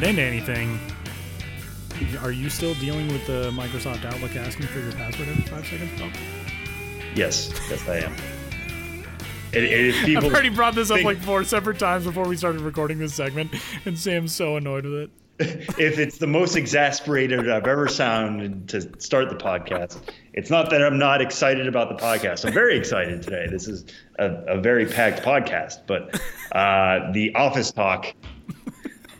get into anything, are you still dealing with the Microsoft Outlook asking for your password every five seconds? Oh. Yes, yes, I am. It, it, people I've already brought this up like four separate times before we started recording this segment, and Sam's so annoyed with it. if it's the most exasperated I've ever sounded to start the podcast, it's not that I'm not excited about the podcast. I'm very excited today. This is a, a very packed podcast, but uh, the office talk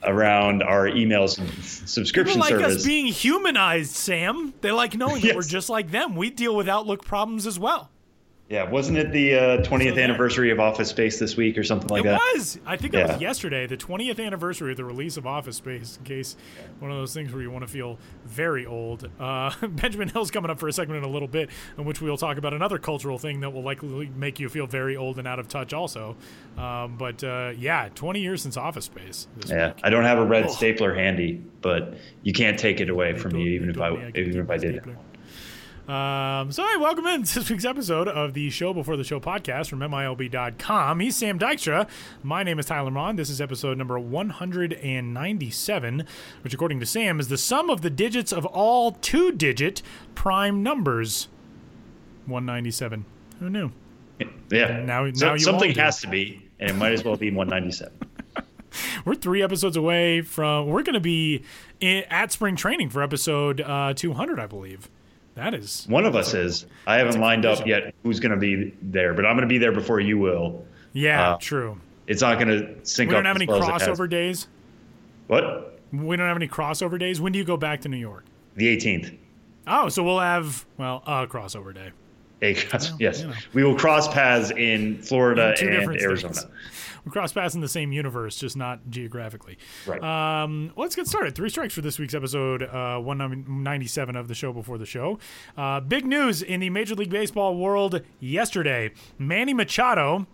around our email sub- subscription People like service. us being humanized, Sam. They like knowing that we're just like them. We deal with Outlook problems as well. Yeah, wasn't it the uh, 20th there. anniversary of Office Space this week or something like it that? It was. I think it Yeah. was yesterday, the 20th anniversary of the release of Office Space. In case one of those things where you want to feel very old. Uh, Benjamin Hill's coming up for a segment in a little bit, in which we'll talk about another cultural thing that will likely make you feel very old and out of touch. Also, um, but uh, yeah, 20 years since Office Space. This Yeah, week. I don't have a red Oh. stapler handy, but you can't take it away from me, even if I even if I did. Um, so, hey, welcome in to this week's episode of the Show Before the Show podcast from MILB.com. He's Sam Dykstra. My name is Tyler Maun. This is episode number 197, which, according to Sam, is the sum of the digits of all two digit prime numbers. 197. Who knew? Yeah. Now- So- now you something has to be, and it might as well be 197. We're three episodes away from. We're going to be in, at spring training for episode uh, 200, I believe. That is. One of us is. I haven't lined up yet who's going to be there, but I'm going to be there before you will. Yeah, Uh, true. It's not going to sync up. We don't have any well as it has. crossover days. What? We don't have any crossover days. When do you go back to New York? The 18th. Oh, so we'll have well a crossover day. A, yes, you know. we will cross paths in Florida Two and Arizona. states. We cross paths in the same universe, just not geographically. Right. Um, let's get started. Three strikes for this week's episode uh, 197 of the show before the show. Uh, big news in the Major League Baseball world yesterday. Manny Machado.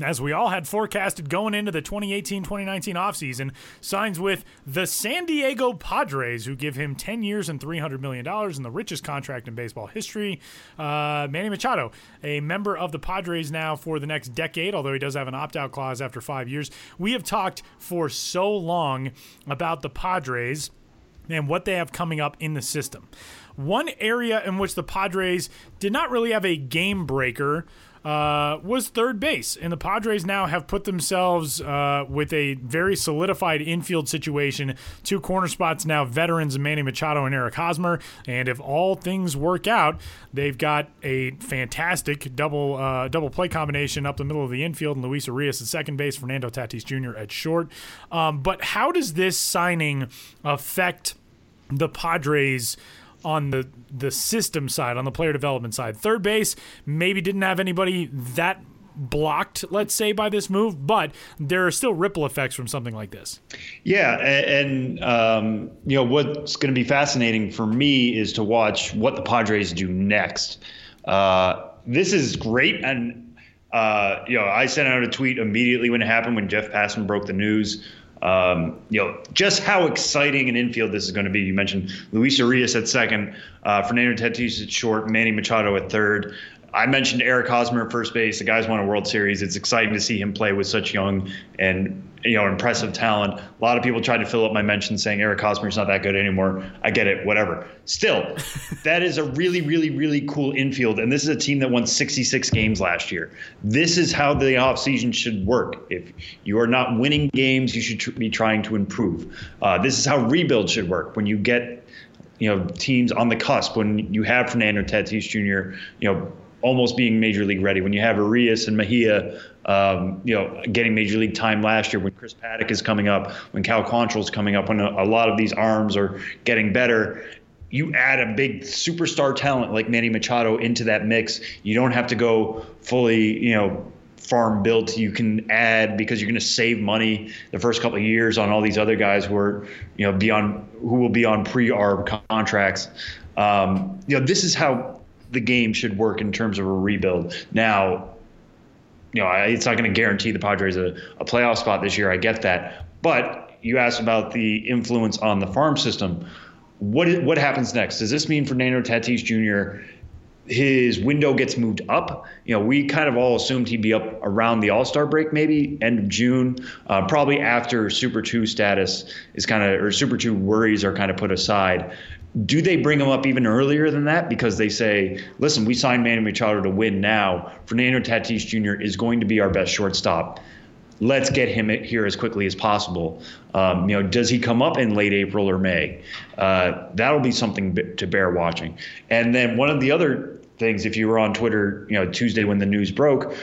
As we all had forecasted going into the 2018 2019 offseason, signs with the San Diego Padres, who give him 10 years and $300 million in the richest contract in baseball history. Uh, Manny Machado, a member of the Padres now for the next decade, although he does have an opt out clause after five years. We have talked for so long about the Padres and what they have coming up in the system. One area in which the Padres did not really have a game breaker uh, was third base. And the Padres now have put themselves uh, with a very solidified infield situation. Two corner spots now, veterans Manny Machado and Eric Hosmer. And if all things work out, they've got a fantastic double uh, double play combination up the middle of the infield, and Luis Urias at second base, Fernando Tatis Jr. at short. Um, but how does this signing affect the Padres? On the the system side, on the player development side. Third base maybe didn't have anybody that blocked, let's say, by this move, but there are still ripple effects from something like this. Yeah, a- and, um, you know what's going to be fascinating for me is to watch what the Padres do next. Uh, this is great, and uh, you know I sent out a tweet immediately when it happened when Jeff Passan broke the news. Um, you know just how exciting an infield this is going to be. You mentioned Luis Urias at second, uh, Fernando Tatis at short, Manny Machado at third. I mentioned Eric Hosmer at first base. The guy's won a World Series. It's exciting to see him play with such young and you know impressive talent. A lot of people tried to fill up my mention saying Eric Hosmer's not that good anymore. I get it, whatever. Still, that is a really, really, really cool infield. And this is a team that won 66 games last year. This is how the offseason should work. If you are not winning games, you should tr- be trying to improve. Uh, this is how rebuild should work. When you get you know teams on the cusp when you have Fernando Tatis Jr. you know almost being major league ready. When you have Urias and Mejia um, you know getting major league time last year when Chris Paddack is coming up when Cal Quantrill's coming up when a, a lot of these arms are getting better you add a big superstar talent like Manny Machado into that mix. You don't have to go fully you know farm built. You can add because you're going to save money the first couple of years on all these other guys who are you know beyond who will be on pre-arb contracts. Um, you know this is how the game should work in terms of a rebuild now you know I- it's not going to guarantee the padres a, a playoff spot this year i get that but you asked about the influence on the farm system what what happens next does this mean fernando tatis jr his window gets moved up. You know, we kind of all assumed he'd be up around the All Star break, maybe end of June, uh, probably after Super Two status is kind of or Super Two worries are kind of put aside. Do they bring him up even earlier than that because they say, listen, we signed Manny Machado to win now. Fernando Tatis Jr. is going to be our best shortstop let's get him here as quickly as possible. Um, you know, does he come up in late April or May? Uh, that'll be something to bear watching. And then one of the other things, if you were on Twitter, you know, Tuesday when the news broke,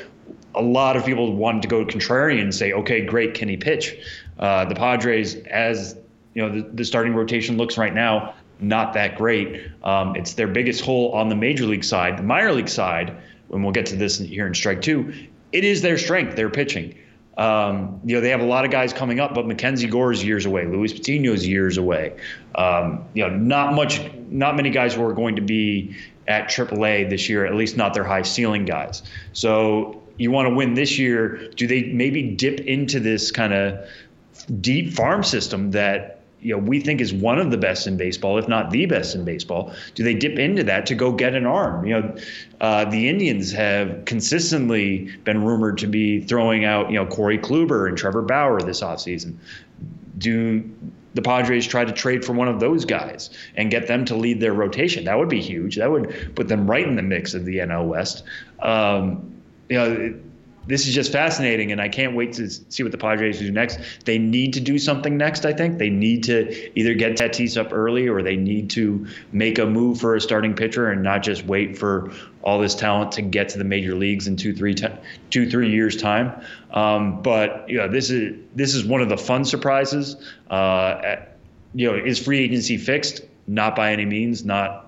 a lot of people wanted to go contrarian and say, okay, great, can he pitch? Uh, the Padres, as you know, the, the, starting rotation looks right now, not that great. Um, it's their biggest hole on the major league side. The minor league side, and we'll get to this here in strike two, it is their strength, their pitching. Um, you know, they have a lot of guys coming up, but Mackenzie Gore is years away. Luis Patino's years away. Um, you know, not much, not many guys who are going to be at AAA this year, at least not their high ceiling guys. So you want to win this year. Do they maybe dip into this kind of deep farm system that you know we think is one of the best in baseball, if not the best in baseball. Do they dip into that to go get an arm? You know, uh, the Indians have consistently been rumored to be throwing out you know Corey Kluber and Trevor Bauer this offseason. Do the Padres try to trade for one of those guys and get them to lead their rotation? That would be huge. That would put them right in the mix of the NL West. Um, you know this is just fascinating, and I can't wait to see what the Padres do next. They need to do something next. I think they need to either get Tatis up early, or they need to make a move for a starting pitcher, and not just wait for all this talent to get to the major leagues in two, three, two, three years time. Um, but you know, this is this is one of the fun surprises. Uh, you know, is free agency fixed? Not by any means. Not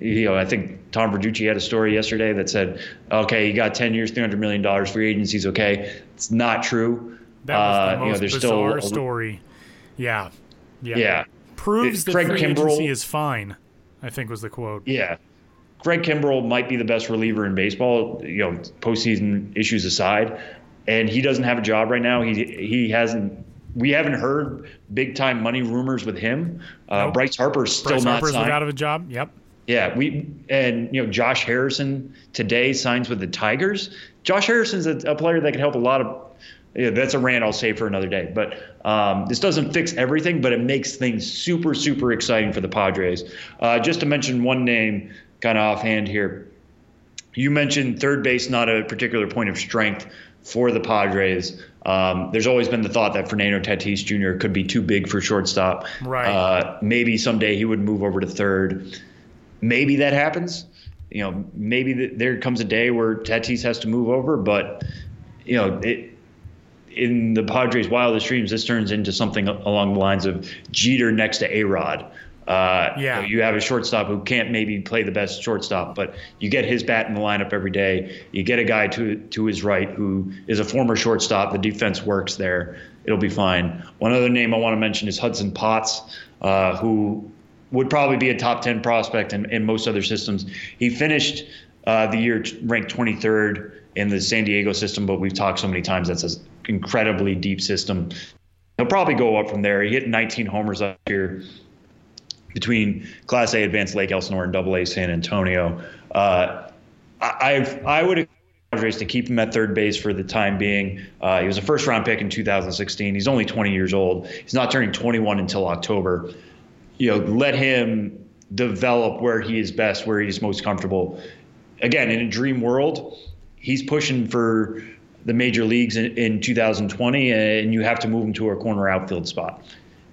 you know, I think Tom Verducci had a story yesterday that said, okay, you got 10 years, $300 million, free agency's okay. It's not true. That was the uh, most you know, there's bizarre still a, story. Yeah. Yeah. yeah. Proves it, that free Kimbrel, agency is fine, I think was the quote. Yeah. Craig Kimbrel might be the best reliever in baseball, you know, postseason issues aside. And he doesn't have a job right now. He he hasn't we haven't heard big time money rumors with him. Uh, nope. Bryce Harper's still Bryce not Harper's signed. out of a job. Yep. Yeah, we and you know Josh Harrison today signs with the Tigers. Josh Harrison's a, a player that can help a lot of. Yeah, that's a rant I'll save for another day. But um, this doesn't fix everything, but it makes things super super exciting for the Padres. Uh, just to mention one name, kind of offhand here. You mentioned third base not a particular point of strength for the Padres. Um, there's always been the thought that Fernando Tatis Jr. could be too big for shortstop. Right. Uh, maybe someday he would move over to third maybe that happens. You know, maybe the, there comes a day where Tatis has to move over, but you know, it, in the Padres' wildest dreams, this turns into something along the lines of Jeter next to A Rod. Uh, yeah. You, know, you, have a shortstop who can't maybe play the best shortstop, but you get his bat in the lineup every day. You get a guy to to his right who is a former shortstop. The defense works there. It'll be fine. One other name I want to mention is Hudson Potts, uh, who would probably be a top 10 prospect in, in most other systems. He finished uh, the year ranked 23rd in the San Diego system, but we've talked so many times that's an incredibly deep system. He'll probably go up from there. He hit 19 homers last year between Class A Advanced Lake Elsinore and Double A San Antonio. Uh, I I would Padres to keep him at third base for the time being. Uh, he was a first round pick in 2016. He's only 20 years old. He's not turning 21 until October you know, let him develop where he is best, where he's most comfortable. Again, in a dream world, he's pushing for the major leagues in, in 2020, and you have to move him to a corner outfield spot.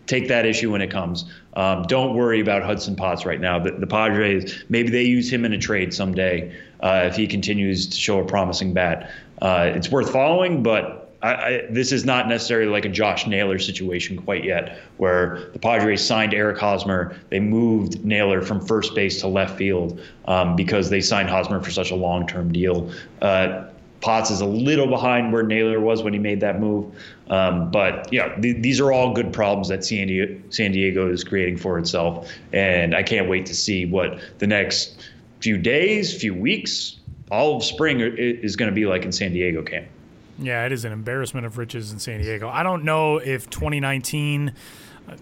Take that issue when it comes. Um, don't worry about Hudson Potts right now. The, the, Padres, maybe they use him in a trade someday uh, if he continues to show a promising bat. Uh, it's worth following, but I, I, this is not necessarily like a Josh Naylor situation quite yet, where the Padres signed Eric Hosmer. They moved Naylor from first base to left field um, because they signed Hosmer for such a long term deal. Uh, Potts is a little behind where Naylor was when he made that move. Um, but yeah, th- these are all good problems that San Diego, San Diego is creating for itself. And I can't wait to see what the next few days, few weeks, all of spring is going to be like in San Diego camp. Yeah, it is an embarrassment of riches in San Diego. I don't know if 2019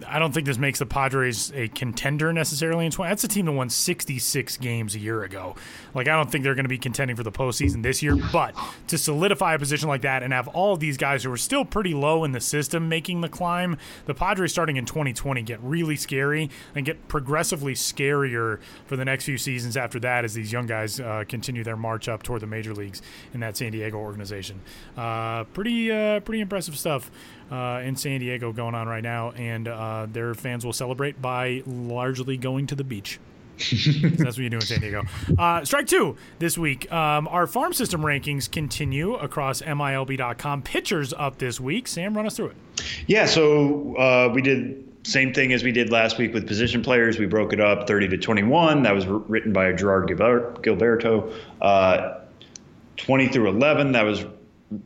I don't think this makes the Padres a contender necessarily in 20. That's a team that won 66 games a year ago. Like, I don't think they're going to be contending for the postseason this year, but to solidify a position like that and have all these guys who are still pretty low in the system making the climb, the Padres starting in 2020 get really scary and get progressively scarier for the next few seasons after that as these young guys uh, continue their march up toward the major leagues in that San Diego organization. Uh, pretty, uh, pretty impressive stuff uh, in San Diego going on right now, and uh, their fans will celebrate by largely going to the beach. that's what you do in San Diego. Uh, strike two this week. Um, our farm system rankings continue across MILB.com. Pitchers up this week. Sam, run us through it. Yeah, so uh, we did same thing as we did last week with position players. We broke it up 30 to 21. That was written by Gerard Gilberto. Uh, 20 through 11. That was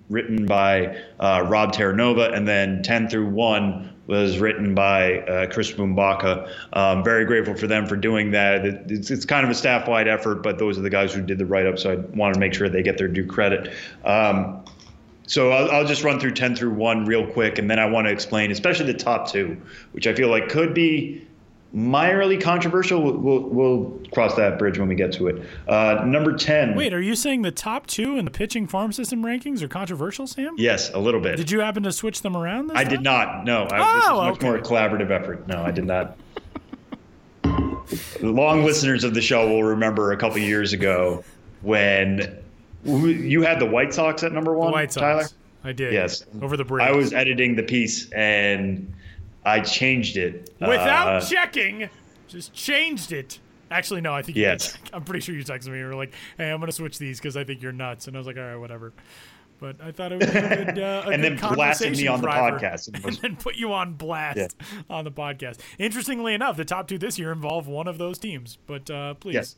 written by uh, Rob Terranova, and then 10 through 1 was written by uh, Chris Bumbaca. Um, very grateful for them for doing that. It, it's, it's kind of a staff wide effort, but those are the guys who did the write up, so I wanted to make sure they get their due credit. Um, so I'll, I'll, just run through 10 through 1 real quick, and then I want to explain, especially the top two, which I feel like could be minorly controversial. We'll, we'll, we'll, cross that bridge when we get to it. Uh, number 10. Wait, are you saying the top two in the pitching farm system rankings are controversial, Sam? Yes, a little bit. Did you happen to switch them around? I time? did not. No. I, oh, this is much okay. more a collaborative effort. No, I did not. Long listeners of the show will remember a couple years ago when you had the White Sox at number one, the White Sox. Tyler? I did. Yes. Over the break. I was editing the piece and I changed it. Without uh, checking just changed it. Actually, no, I think yes. I'm pretty sure you texted me. You were like, "Hey, I'm gonna switch these because I think you're nuts," and I was like, "All right, whatever." But I thought it was a good, uh, a and good then blasted me on driver. the podcast, and then put you on blast yeah. on the podcast. Interestingly enough, the top two this year involve one of those teams. But uh, please, yes.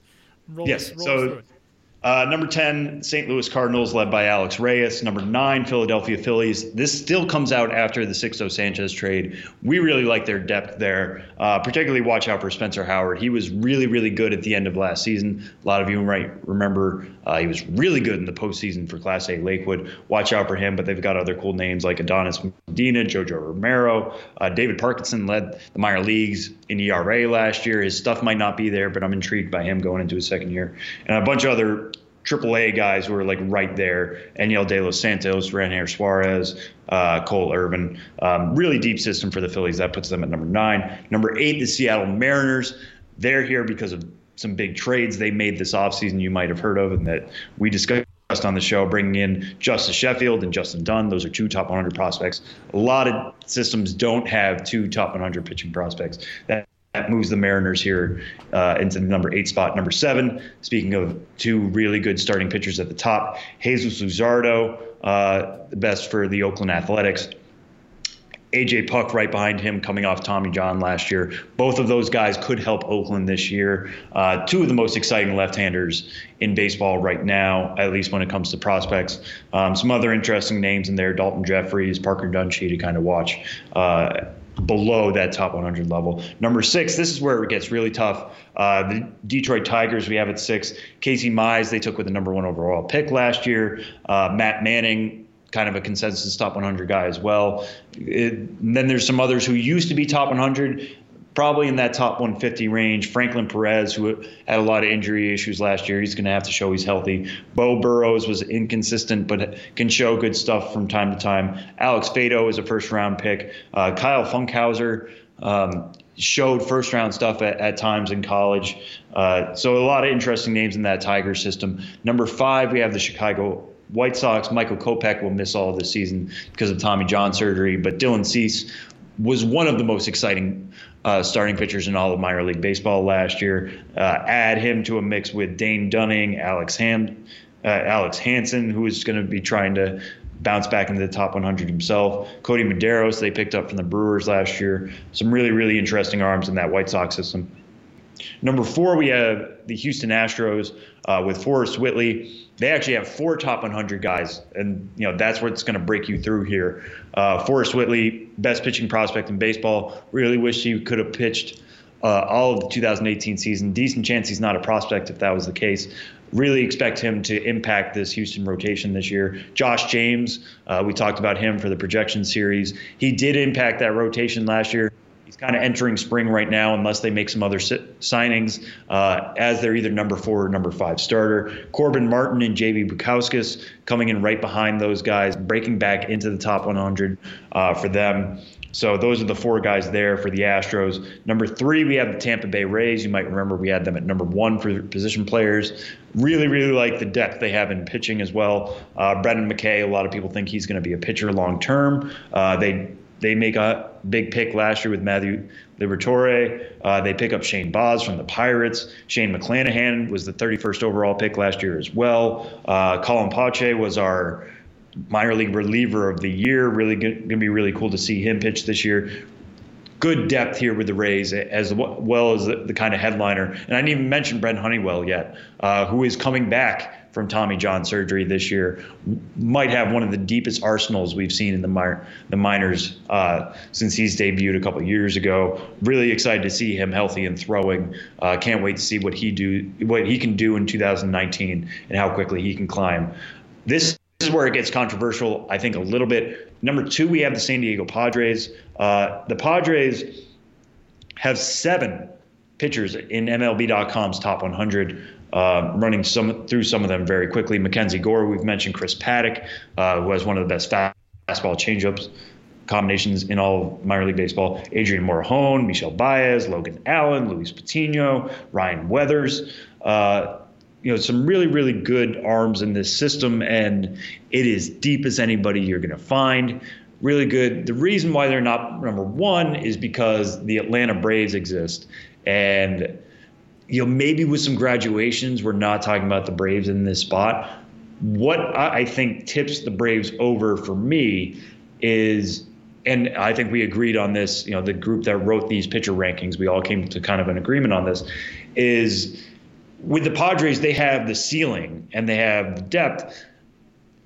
roll, yes. roll so, through it. Uh, number 10, St. Louis Cardinals, led by Alex Reyes. Number 9, Philadelphia Phillies. This still comes out after the Sixto Sanchez trade. We really like their depth there. Uh, particularly watch out for Spencer Howard. He was really, really good at the end of last season. A lot of you might remember uh, he was really good in the postseason for Class A Lakewood. Watch out for him, but they've got other cool names like Adonis Medina, Jojo Romero. Uh, David Parkinson led the minor leagues in ERA last year. His stuff might not be there, but I'm intrigued by him going into his second year. And a bunch of other AAA guys who are like right there. Enyel De Los Santos, Ranger Suarez, uh, Cole Irvin. Um, really deep system for the Phillies. That puts them at number nine. Number eight, the Seattle Mariners. They're here because of some big trades they made this offseason you might have heard of and that we discussed on the show, bringing in Justus Sheffield and Justin Dunn. Those are two top 100 prospects. A lot of systems don't have two top 100 pitching prospects. That that moves the Mariners here uh, into the number eight spot. Number seven, speaking of two really good starting pitchers at the top, Jesus Luzardo, uh, the best for the Oakland Athletics. AJ Puk right behind him, coming off Tommy John last year. Both of those guys could help Oakland this year. Uh, two of the most exciting left-handers in baseball right now, at least when it comes to prospects. Um, some other interesting names in there: Daulton Jefferies, Parker Dunshee to kind of watch. Below that top 100 level. Number six, this is where it gets really tough. Uh, the Detroit Tigers, we have at six. Casey Mize, they took with the number one overall pick last year. Uh, Matt Manning, kind of a consensus top 100 guy as well. It, then there's some others who used to be top 100 probably in that top 150 range. Franklin Perez, who had a lot of injury issues last year, he's going to have to show he's healthy. Beau Burrows was inconsistent, but can show good stuff from time to time. Alex Faedo is a first round pick. Uh, Kyle Funkhouser. Um, showed first round stuff at, at times in college. Uh, so a lot of interesting names in that Tiger system. Number five, we have the Chicago White Sox. Michael Kopech will miss all the season because of Tommy John surgery, but Dylan Cease was one of the most exciting uh, starting pitchers in all of minor league baseball last year. Uh, add him to a mix with Dane Dunning, Alex Ham, uh, Alex Hansen, who is going to be trying to bounce back into the top 100 himself. Kodi Medeiros, they picked up from the Brewers last year. Some really, really interesting arms in that White Sox system. Number four, we have the Houston Astros uh, with Forrest Whitley. They actually have four top 100 guys, and you know that's what's going to break you through here. Uh, Forrest Whitley, best pitching prospect in baseball. Really wish he could have pitched uh, all of the 2018 season. Decent chance he's not a prospect if that was the case. Really expect him to impact this Houston rotation this year. Josh James, uh, we talked about him for the projection series. He did impact that rotation last year He's kind of entering spring right now, unless they make some other signings, uh, as they're either number four or number five starter. Corbin Martin and JB Bukauskas coming in right behind those guys, breaking back into the top 100 uh, for them. So those are the four guys there for the Astros. Number three, we have the Tampa Bay Rays. You might remember we had them at number one for position players. Really, really like the depth they have in pitching as well. Uh, Brendan McKay, a lot of people think he's going to be a pitcher long term. Uh, they they make a big pick last year with Matthew Liberatore. Uh, they pick up Shane Baz from the Pirates. Shane McClanahan was the 31st overall pick last year as well. Uh, Colin Poche was our minor league reliever of the year. Really going to be really cool to see him pitch this year. Good depth here with the Rays, as well as the, the kind of headliner. And I didn't even mention Brent Honeywell yet, uh, who is coming back from Tommy John surgery this year. Might have one of the deepest arsenals we've seen in the, the minors uh, since he's debuted a couple years ago. Really excited to see him healthy and throwing. Uh, can't wait to see what he do, what he can do in 2019, and how quickly he can climb. This this is where it gets controversial, I think, a little bit. Number two, we have the San Diego Padres. Uh, the Padres have seven pitchers in MLB.com's top 100. Uh, running some through some of them very quickly. Mackenzie Gore, we've mentioned Chris Paddack, uh, who has one of the best fastball changeups combinations in all minor league baseball. Adrian Morejon, Michel Baez, Logan Allen, Luis Patino, Ryan Weathers. Uh, you know some really really good arms in this system and it is deep as anybody you're going to find really good the reason why they're not number one is because the atlanta braves exist and you know maybe with some graduations we're not talking about the braves in this spot what i think tips the braves over for me is and I think we agreed on this, you know, the group that wrote these pitcher rankings, we all came to kind of an agreement on this, is with the Padres, they have the ceiling and they have depth.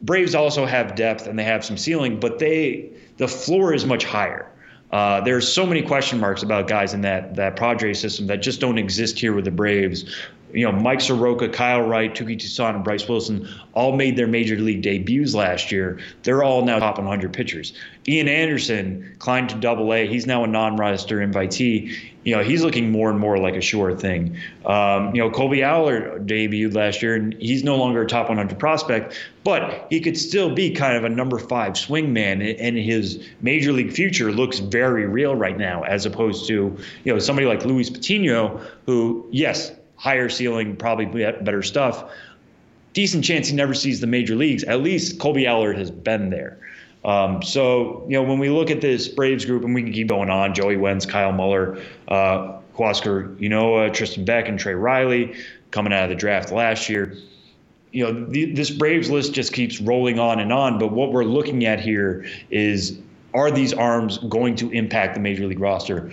Braves also have depth and they have some ceiling, but they the floor is much higher. Uh, there's so many question marks about guys in that that Padres system that just don't exist here with the Braves you know, Mike Soroka, Kyle Wright, Touki Toussaint, and Bryce Wilson all made their major league debuts last year. They're all now top 100 pitchers. Ian Anderson climbed to double A. He's now a non roster invitee. You know, he's looking more and more like a sure thing. Um, you know, Kolby Allard debuted last year, and he's no longer a top 100 prospect, but he could still be kind of a number five swingman, and his major league future looks very real right now, as opposed to, you know, somebody like Luis Patino, who, yes, higher ceiling, probably better stuff. Decent chance he never sees the major leagues. At least Kolby Allard has been there. Um, so, you know, when we look at this Braves group, and we can keep going on, Joey Wentz, Kyle Muller, uh, Huascar Ynoa, Tristan Beck, and Trey Riley coming out of the draft last year. You know, the, this Braves list just keeps rolling on and on. But what we're looking at here is are these arms going to impact the major league roster?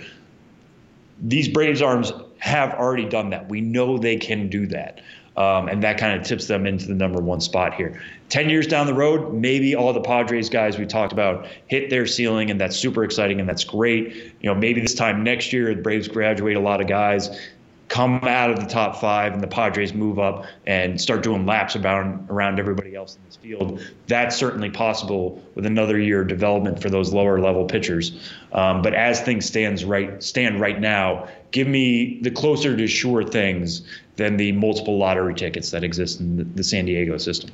These Braves arms have already done that. We know they can do that. Um, and that kind of tips them into the number one spot here. 10 years down the road, maybe all the Padres guys we talked about hit their ceiling, and that's super exciting and that's great. You know, maybe this time next year, the Braves graduate a lot of guys come out of the top five and the Padres move up and start doing laps around around everybody else in this field. That's certainly possible with another year of development for those lower level pitchers. Um, but as things stands right stand right now, give me the closer to sure things than the multiple lottery tickets that exist in the, the San Diego system.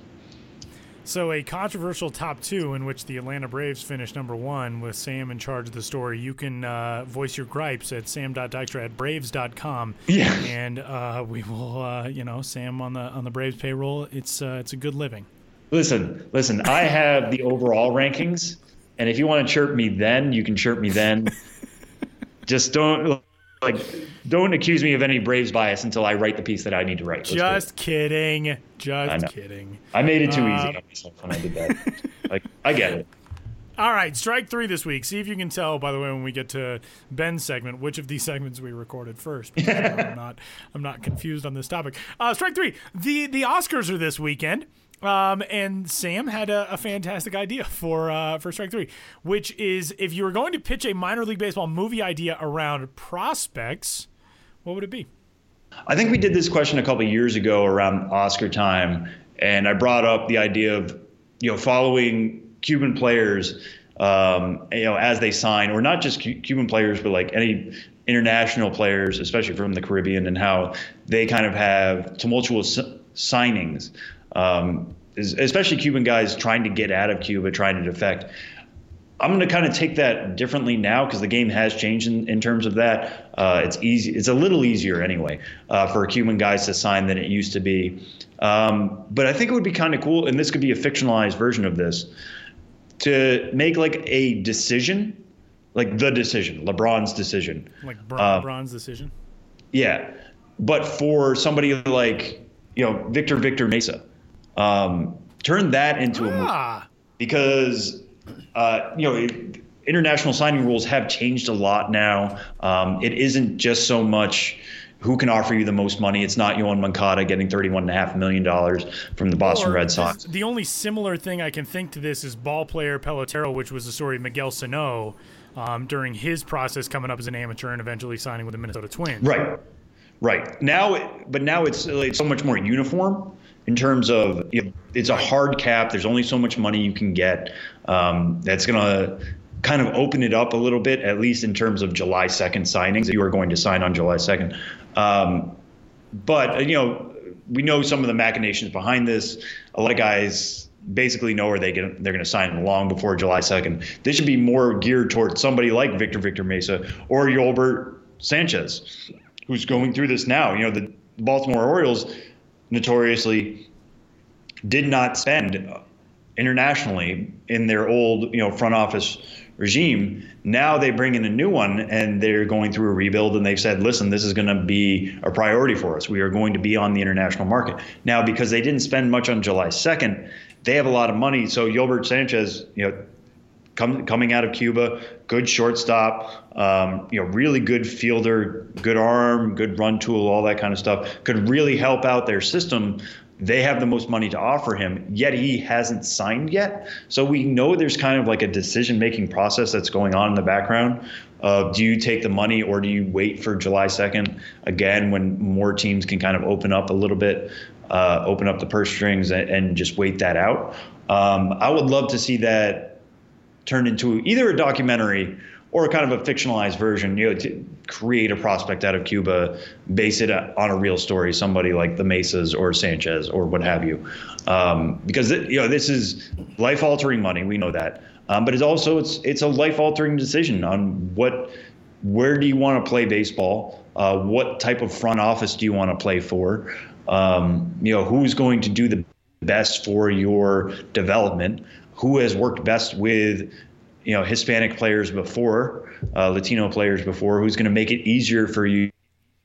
So, a controversial top two in which the Atlanta Braves finished number one with Sam in charge of the story. You can uh, voice your gripes at sam.dykstra at braves.com. Yeah. And uh, we will, uh, you know, Sam on the on the Braves payroll. It's uh, it's a good living. Listen, listen. I have the overall rankings, and if you want to chirp me then, you can chirp me then. Just don't like don't accuse me of any Braves bias until I write the piece that I need to write. Let's Just kidding. Just kidding. I made it too easy on myself when I did that. like I get it. All right, strike three this week. See if you can tell, by the way, when we get to Ben's segment, which of these segments we recorded first. I'm not, I'm not confused on this topic. Uh, strike three. The the Oscars are this weekend. Um, and Sam had a, a fantastic idea for uh, for Strike Three, which is if you were going to pitch a minor league baseball movie idea around prospects, what would it be? I think we did this question a couple years ago around Oscar time, and I brought up the idea of you know following Cuban players um, you know, as they sign, or not just Cuban players, but like any international players, especially from the Caribbean, and how they kind of have tumultuous signings, um, especially Cuban guys trying to get out of Cuba, trying to defect. I'm going to kind of take that differently now because the game has changed in, in terms of that. Uh, it's easy. It's a little easier anyway uh, for Cuban guys to sign than it used to be. Um, but I think it would be kind of cool, and this could be a fictionalized version of this, to make like a decision, like the decision, LeBron's decision, like uh, LeBron's decision. Yeah, but for somebody like you know Victor Victor Mesa, um, turn that into ah. a movie because uh, you know. It, international signing rules have changed a lot now. Um, it isn't just so much who can offer you the most money. It's not Yoan Moncada getting $31.5 million from the Boston or Red Sox. The only similar thing I can think to this is ball player Pelotero, which was the story of Miguel Sano um, during his process coming up as an amateur and eventually signing with the Minnesota Twins. Right. Right. Now, but now it's, it's so much more uniform in terms of you know, it's a hard cap. There's only so much money you can get. Um, that's going to kind of open it up a little bit, at least in terms of July 2nd signings. You are going to sign on July 2nd. Um, but, you know, we know some of the machinations behind this. A lot of guys basically know where they get they're going to sign long before July 2nd. This should be more geared towards somebody like Victor Victor Mesa or Yolbert Sanchez, who's going through this now. You know, the Baltimore Orioles notoriously did not spend internationally in their old, you know, front office regime. Now they bring in a new one and they're going through a rebuild and they've said, listen, this is going to be a priority for us. We are going to be on the international market. Now, because they didn't spend much on July 2nd, they have a lot of money. So Yolbert Sanchez, you know, come, coming out of Cuba, good shortstop, um, you know, really good fielder, good arm, good run tool, all that kind of stuff, could really help out their system they have the most money to offer him, yet he hasn't signed yet. So we know there's kind of like a decision making process that's going on in the background. Of do you take the money or do you wait for July 2nd again when more teams can kind of open up a little bit, uh, open up the purse strings and, and just wait that out? Um, I would love to see that turned into either a documentary or kind of a fictionalized version, you know, to create a prospect out of Cuba, base it on a real story, somebody like the Mesas or Sanchez or what have you, um, because you know this is life-altering money. We know that, um, but it's also it's it's a life-altering decision on what, where do you want to play baseball, uh, what type of front office do you want to play for, um, you know, who's going to do the best for your development, who has worked best with you know Hispanic players before, uh, Latino players before, who's going to make it easier for you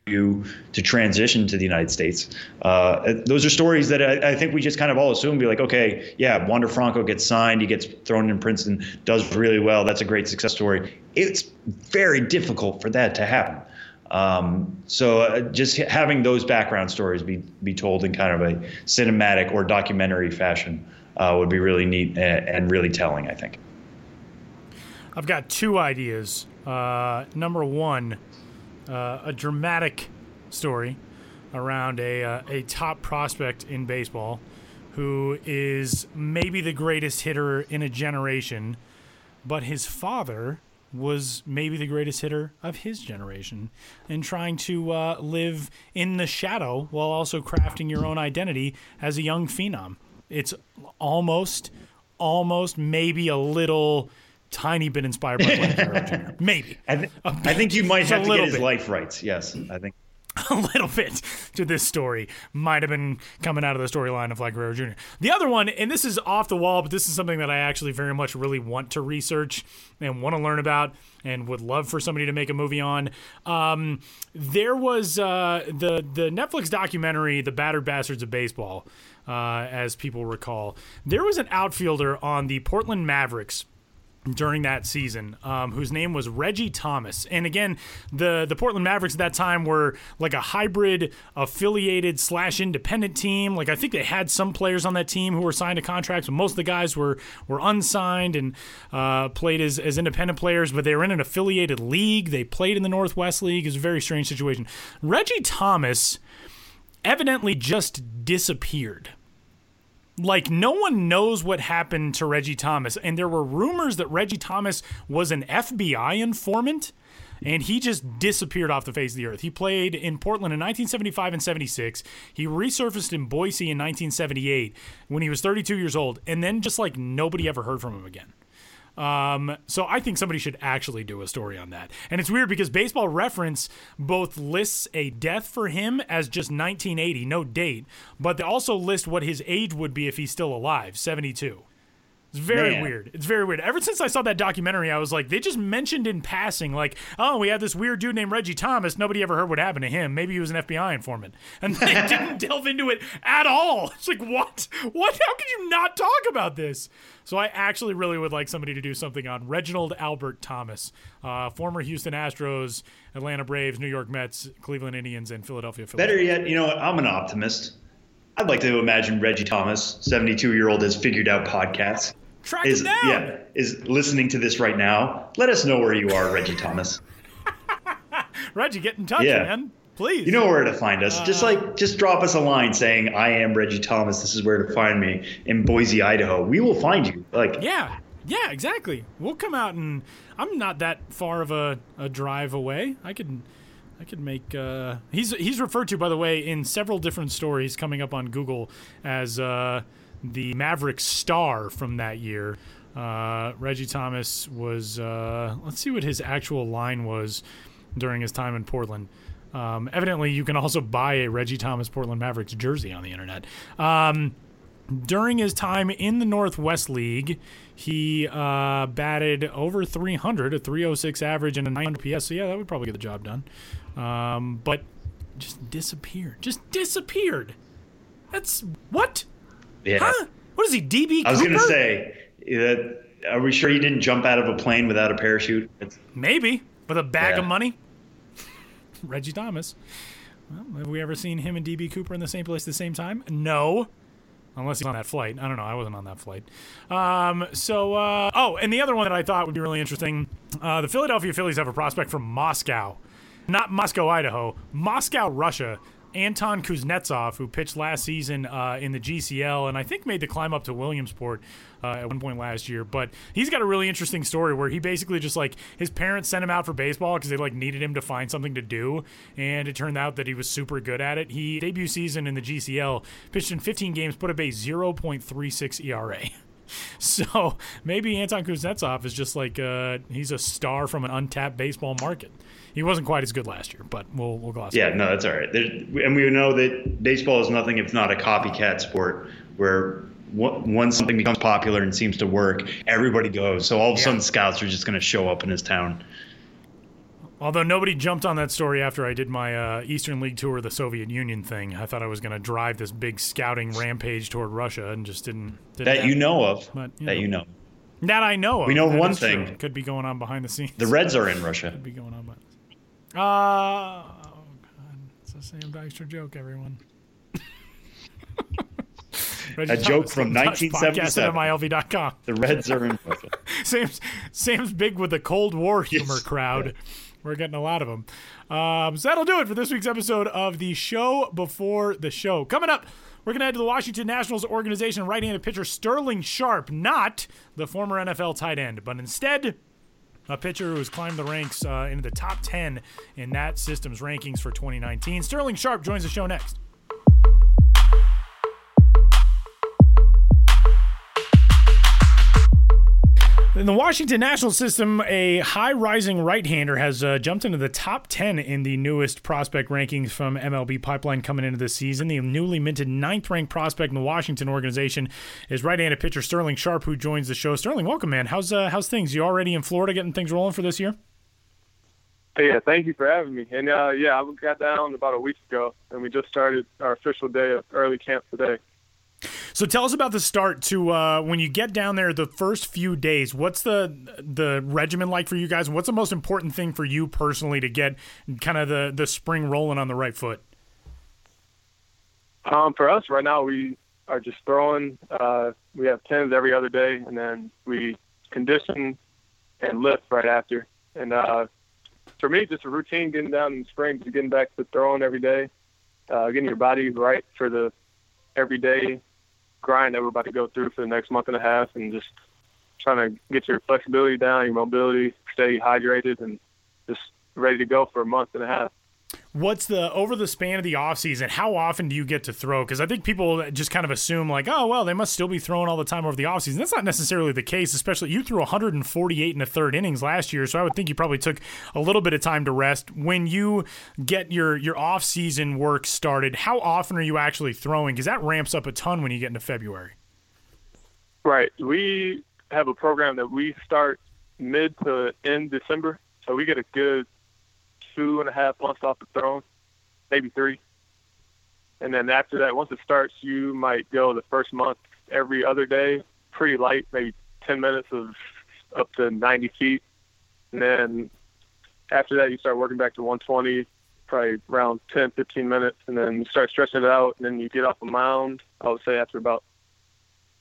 you to transition to the United States. Uh, those are stories that I, I, think we just kind of all assume, be like, okay, yeah, Wander Franco gets signed, he gets thrown in Princeton, does really well. That's a great success story. It's very difficult for that to happen. Um, so uh, just having those background stories be be told in kind of a cinematic or documentary fashion uh, would be really neat and, really telling, I think. I've got two ideas. Uh, number one, uh, a dramatic story around a uh, a top prospect in baseball who is maybe the greatest hitter in a generation, but his father was maybe the greatest hitter of his generation and trying to uh, live in the shadow while also crafting your own identity as a young phenom. It's almost, almost maybe a little tiny bit inspired by. Maybe. I, th- I, think you might have to get his bit. life rights. Yes, I think. A little bit to this story might have been coming out of the storyline of Vlad Guerrero Jr. The other one, and this is off the wall, but this is something that I actually very much really want to research and want to learn about, and would love for somebody to make a movie on. Um, there was uh, the the Netflix documentary, "The Battered Bastards of Baseball," uh, as people recall. There was an outfielder on the Portland Mavericks during that season, um, whose name was Reggie Thomas. And again, the the Portland Mavericks at that time were like a hybrid affiliated slash independent team. Like I think they had some players on that team who were signed to contracts, but most of the guys were were unsigned and uh, played as, as independent players. But they were in an affiliated league. They played in the Northwest League. It was a very strange situation. Reggie Thomas evidently just disappeared like no one knows what happened to Reggie Thomas, and there were rumors that Reggie Thomas was an FBI informant and he just disappeared off the face of the earth. He played in Portland in 1975 and 76. He resurfaced in Boise in 1978 when he was 32 years old, and then just like nobody ever heard from him again. Um, so I think somebody should actually do a story on that. And it's weird because Baseball Reference both lists a death for him as just 1980, no date, but they also list what his age would be if he's still alive, 72. It's very Man. weird. It's very weird. Ever since I saw that documentary, I was like, they just mentioned in passing, like, oh, we had this weird dude named Reggie Thomas. Nobody ever heard what happened to him. Maybe he was an FBI informant. And they didn't delve into it at all. It's like, what? What? How could you not talk about this? So I actually really would like somebody to do something on Reginald Albert Thomas, uh, former Houston Astros, Atlanta Braves, New York Mets, Cleveland Indians, and Philadelphia Phillies. Better yet, you know what? I'm an optimist. I'd like to imagine Reggie Thomas, 72 year old, has figured out podcasts. Track Is yeah, is listening to this right now. Let us know where you are, Reggie Thomas. Reggie, get in touch, Yeah. man. Please. You know where to find us. just Uh, like just drop us a line saying, "I am Reggie Thomas. This is where to find me in Boise, Idaho." We will find you. Like, Yeah, yeah, exactly. We'll come out and I'm not that far of a, a drive away. I could I could make uh, he's he's referred to by the way in several different stories coming up on Google as uh, the Maverick star from that year. Uh, Reggie Thomas was uh, let's see what his actual line was during his time in Portland. Um, evidently, you can also buy a Reggie Thomas Portland Mavericks jersey on the internet. Um, during his time in the Northwest League, he uh, batted over 300, a 306 average, and a 900 PS. So, yeah, that would probably get the job done. Um, but just disappeared. Just disappeared. That's what? yeah. Huh? What is he, DB Cooper? I was gonna say, that, are we sure he didn't jump out of a plane without a parachute? It's, Maybe with a bag Yeah. of money. Reggie Thomas. Well, have we ever seen him and DB Cooper in the same place at the same time? No. Unless he's on that flight. I don't know. I wasn't on that flight. Um, so, uh, oh, and the other one that I thought would be really interesting uh, the Philadelphia Phillies have a prospect from Moscow. Not Moscow, Idaho. Moscow, Russia. Anton Kuznetsov, who pitched last season uh, in the GCL and I think made the climb up to Williamsport uh, at one point last year. But he's got a really interesting story where he basically just like his parents sent him out for baseball because they like needed him to find something to do, and it turned out that he was super good at it. He debut season in the GCL pitched in 15 games, put up a 0.36 ERA. So maybe Anton Kuznetsov is just like uh, he's a star from an untapped baseball market. He wasn't quite as good last year, but we'll we'll gloss. yeah, over no, that's all right. There, and we know that baseball is nothing if not a copycat sport, where once something becomes popular and seems to work, everybody goes. So all of a Yeah. sudden, scouts are just going to show up in his town. Although nobody jumped on that story after I did my uh, Eastern League tour of the Soviet Union thing, I thought I was going to drive this big scouting rampage toward Russia, and just didn't. didn't That happen. you know of. But, you that know. you know. That I know of. We know That one is true. thing. could be going on behind the scenes. The Reds are in Russia. could be going on behind. The. Uh, oh god, it's a Sam Dykstra joke, everyone. Reggie A joke Thomas, from Get in Touch, Podcast 1977. at MILB.com. The Reds are in. Sam's Sam's big with the Cold War humor Yes. crowd. We're getting a lot of them. Um, so that'll do it for this week's episode of the show before the show. Coming up, we're going to head to the Washington Nationals organization right-handed pitcher Sterling Sharp, not the former NFL tight end, but instead a pitcher who has climbed the ranks uh, into the top 10 in that system's rankings for 2019. Sterling Sharp joins the show next. The Washington National system, a high rising right hander has uh, jumped into the top 10 in the newest prospect rankings from MLB Pipeline coming into this season. The newly minted ninth ranked prospect in the Washington organization is right handed pitcher Sterling Sharp, who joins the show. Sterling, welcome, man. How's, uh, how's things? You already in Florida getting things rolling for this year? Yeah, thank you for having me. And uh, yeah, I got down about a week ago, and we just started our official day of early camp today. So tell us about the start to uh, when you get down there. The first few days, what's the the regimen like for you guys? What's the most important thing for you personally to get kind of the the spring rolling on the right foot? Um, for us right now, we are just throwing. Uh, we have tens every other day, and then we condition and lift right after. And uh, for me, just a routine getting down in the spring, just getting back to throwing every day, uh, getting your body right for the everyday grind that we're about to go through for the next month and a half, and just trying to get your flexibility down, your mobility, stay hydrated, and just ready to go for a month and a half. What's the over the span of the offseason, how often do you get to throw? Because I think people just kind of assume like, oh well, they must still be throwing all the time over the offseason. That's not necessarily the case, especially you threw 148 in the third innings last year, so I would think you probably took a little bit of time to rest. When you get your your off-season work started, how often are you actually throwing? Because that ramps up a ton when you get into February. Right. We have a program that we start mid to end December, so we get a good two and a half months off the throne, maybe three. And then after that, once it starts, you might go the first month every other day, pretty light, maybe 10 minutes of up to 90 feet. And then after that, you start working back to 120, probably around 10, 15 minutes. And then you start stretching it out. And then you get off a mound, I would say after about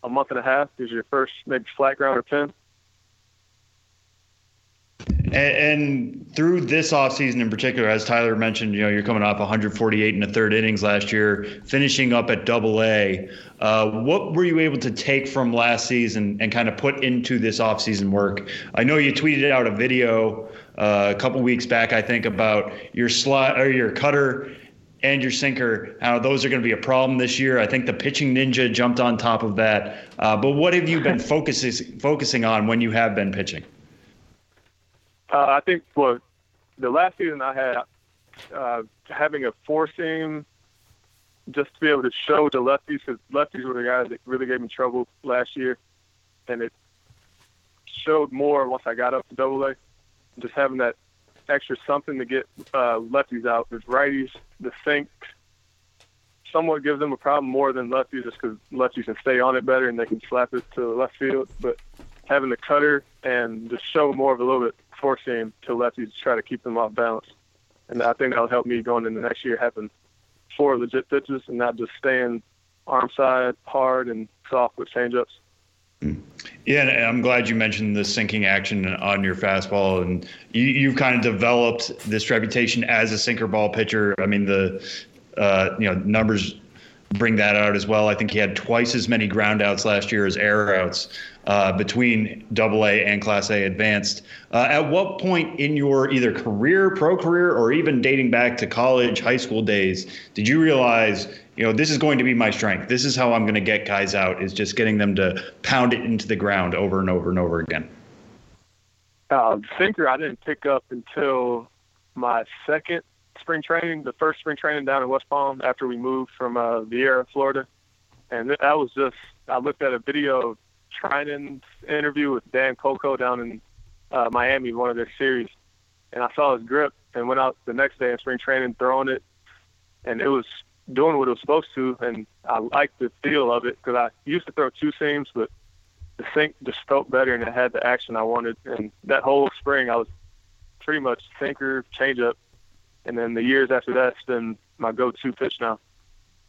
a month and a half is your first maybe flat ground or pin. And, and through this offseason in particular, as Tyler mentioned, you know, you're coming off 148 in the third innings last year, finishing up at double A. Uh, what were you able to take from last season and kind of put into this offseason work? I know you tweeted out a video uh, a couple weeks back, I think, about your slot or your cutter and your sinker. How those are going to be a problem this year. I think the pitching ninja jumped on top of that. Uh, but what have you been focusing focusing on when you have been pitching? Uh, I think for the last season I had uh, having a four seam just to be able to show the lefties because lefties were the guys that really gave me trouble last year, and it showed more once I got up to Double A. Just having that extra something to get uh, lefties out. With righties, the sink somewhat gives them a problem more than lefties, just because lefties can stay on it better and they can slap it to the left field. But having the cutter and just show more of a little bit four seam to lefties to try to keep them off balance. And I think that'll help me going into the next year having four legit pitches and not just staying arm side hard and soft with changeups. Yeah, and I'm glad you mentioned the sinking action on your fastball, and you, have kind of developed this reputation as a sinker ball pitcher. I mean, the uh, you know numbers bring that out as well. I think he had twice as many ground outs last year as air outs uh, between Double A and Class A advanced. Uh, at what point in your either career, pro career, or even dating back to college, high school days, did you realize, you know, this is going to be my strength? This is how I'm going to get guys out, is just getting them to pound it into the ground over and over and over again? Uh, sinker, I didn't pick up until my second spring training, the first spring training down in West Palm after we moved from uh, Viera, Florida. And that was just, I looked at a video of Treinen's interview with Dan Kolko down in uh, Miami, one of their series, and I saw his grip and went out the next day in spring training throwing it, and it was doing what it was supposed to, and I liked the feel of it because I used to throw two seams, but the sink just felt better and it had the action I wanted. And that whole spring, I was pretty much sinker, changeup, and then the years after that's been my go-to pitch now.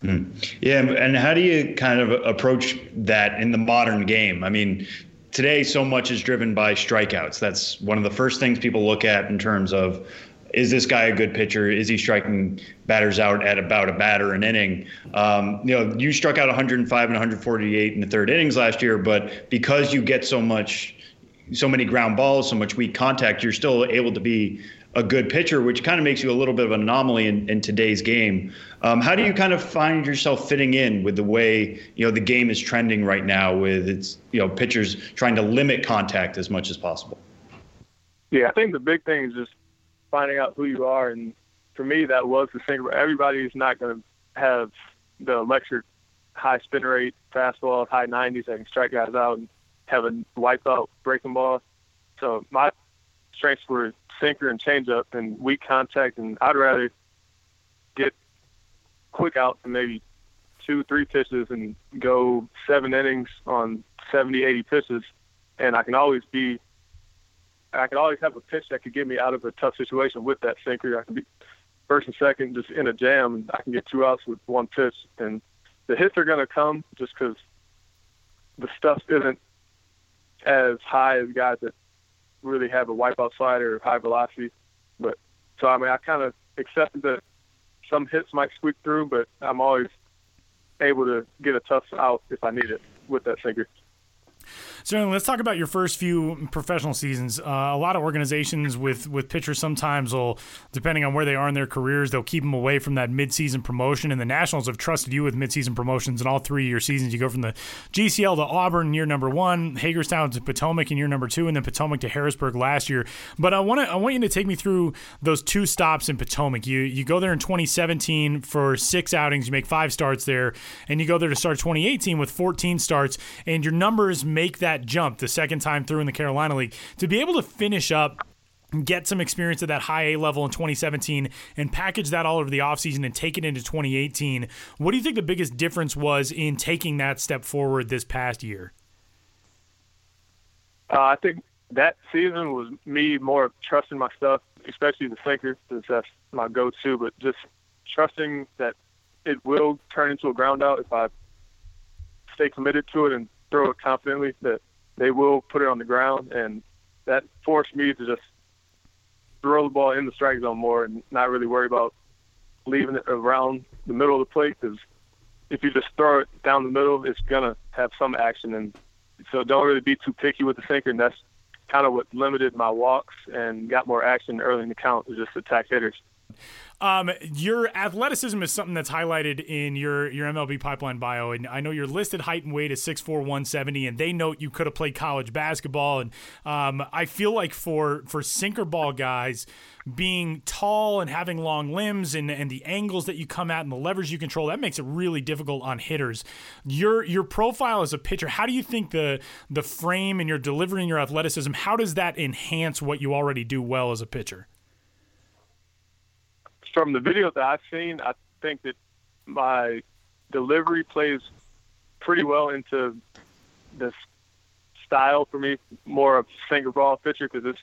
Mm. Yeah, and how do you kind of approach that in the modern game? I mean, today so much is driven by strikeouts. That's one of the first things people look at in terms of is this guy a good pitcher? Is he striking batters out at about a batter an inning? Um, you know, you struck out 105 and 148 in the third innings last year, but because you get so much, so many ground balls, so much weak contact, you're still able to be a good pitcher, which kind of makes you a little bit of an anomaly in, in today's game. Um, how do you kind of find yourself fitting in with the way you know the game is trending right now, with its you know pitchers trying to limit contact as much as possible? Yeah, I think the big thing is just finding out who you are, and for me, that was the thing. Everybody's not going to have the electric high spin rate fastball, of high 90s that can strike guys out and have a wipeout breaking ball. So my strengths were sinker and changeup and weak contact, and I'd rather get quick out than maybe two, three pitches and go seven innings on 70, 80 pitches, and I can always be, I can always have a pitch that could get me out of a tough situation with that sinker. I can be first and second just in a jam, and I can get two outs with one pitch, and the hits are going to come just because the stuff isn't as high as guys that really have a wipeout slider or high velocity. But so I mean, I kind of accepted that some hits might squeak through, but I'm always able to get a tough out if I need it with that sinker. So let's talk about your first few professional seasons. Uh, a lot of organizations with with pitchers sometimes will, depending on where they are in their careers, they'll keep them away from that midseason promotion. And the Nationals have trusted you with midseason promotions in all three of your seasons. You go from the GCL to Auburn year number one, Hagerstown to Potomac in year number two, and then Potomac to Harrisburg last year. But I want to I want you to take me through those two stops in Potomac. You you go there in 2017 for six outings, you make five starts there, and you go there to start 2018 with 14 starts, and your numbers make that jump the second time through in the Carolina League to be able to finish up get some experience at that high A level in 2017 and package that all over the offseason and take it into 2018. What do you think the biggest difference was in taking that step forward this past year? Uh, I think that season was me more trusting my stuff, especially the sinker, since that's my go-to. But just trusting that it will turn into a ground out if I stay committed to it and throw it confidently. That they will put it on the ground, and that forced me to just throw the ball in the strike zone more and not really worry about leaving it around the middle of the plate because if you just throw it down the middle, it's gonna have some action, and so don't really be too picky with the sinker. And that's kind of what limited my walks and got more action early in the count, was just attack hitters. Um, your athleticism is something that's highlighted in your your MLB pipeline bio, and I know your listed height and weight is 6'4", 170, and they note you could have played college basketball. And um, I feel like for for sinker ball guys, being tall and having long limbs and, and the angles that you come at and the levers you control, that makes it really difficult on hitters. Your your profile as a pitcher, how do you think the the frame and your delivery and your athleticism, how does that enhance what you already do well as a pitcher? From the videos that I've seen, I think that my delivery plays pretty well into this style for me, more of sinker ball pitcher because it's.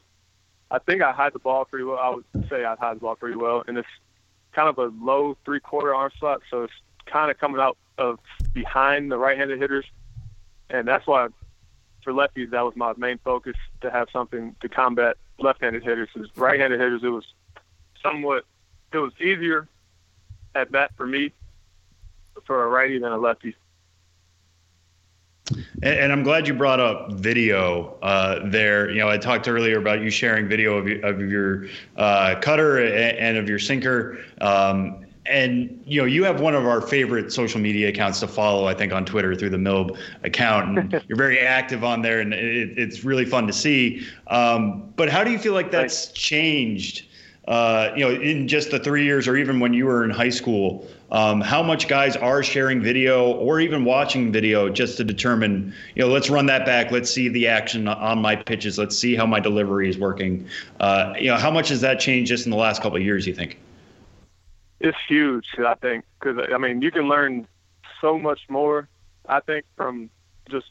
I think I hide the ball pretty well. I would say I hide the ball pretty well, and it's kind of a low three quarter arm slot, so it's kind of coming out of behind the right-handed hitters, and that's why for lefties that was my main focus to have something to combat left-handed hitters. Because right-handed hitters, it was somewhat it was easier at bat for me for a righty than a lefty. And, and I'm glad you brought up video uh, there. You know, I talked earlier about you sharing video of, of your uh, cutter and, and, of your sinker. Um, and you know, you have one of our favorite social media accounts to follow. I think on Twitter through the Milb account, and you're very active on there, and it, it's really fun to see. Um, but how do you feel like that's changed? Uh, you know, in just the three years, or even when you were in high school, um, how much guys are sharing video or even watching video just to determine, you know, let's run that back, let's see the action on my pitches, let's see how my delivery is working. Uh, you know, how much has that changed just in the last couple of years? You think? It's huge, I think, because I mean, you can learn so much more. I think from just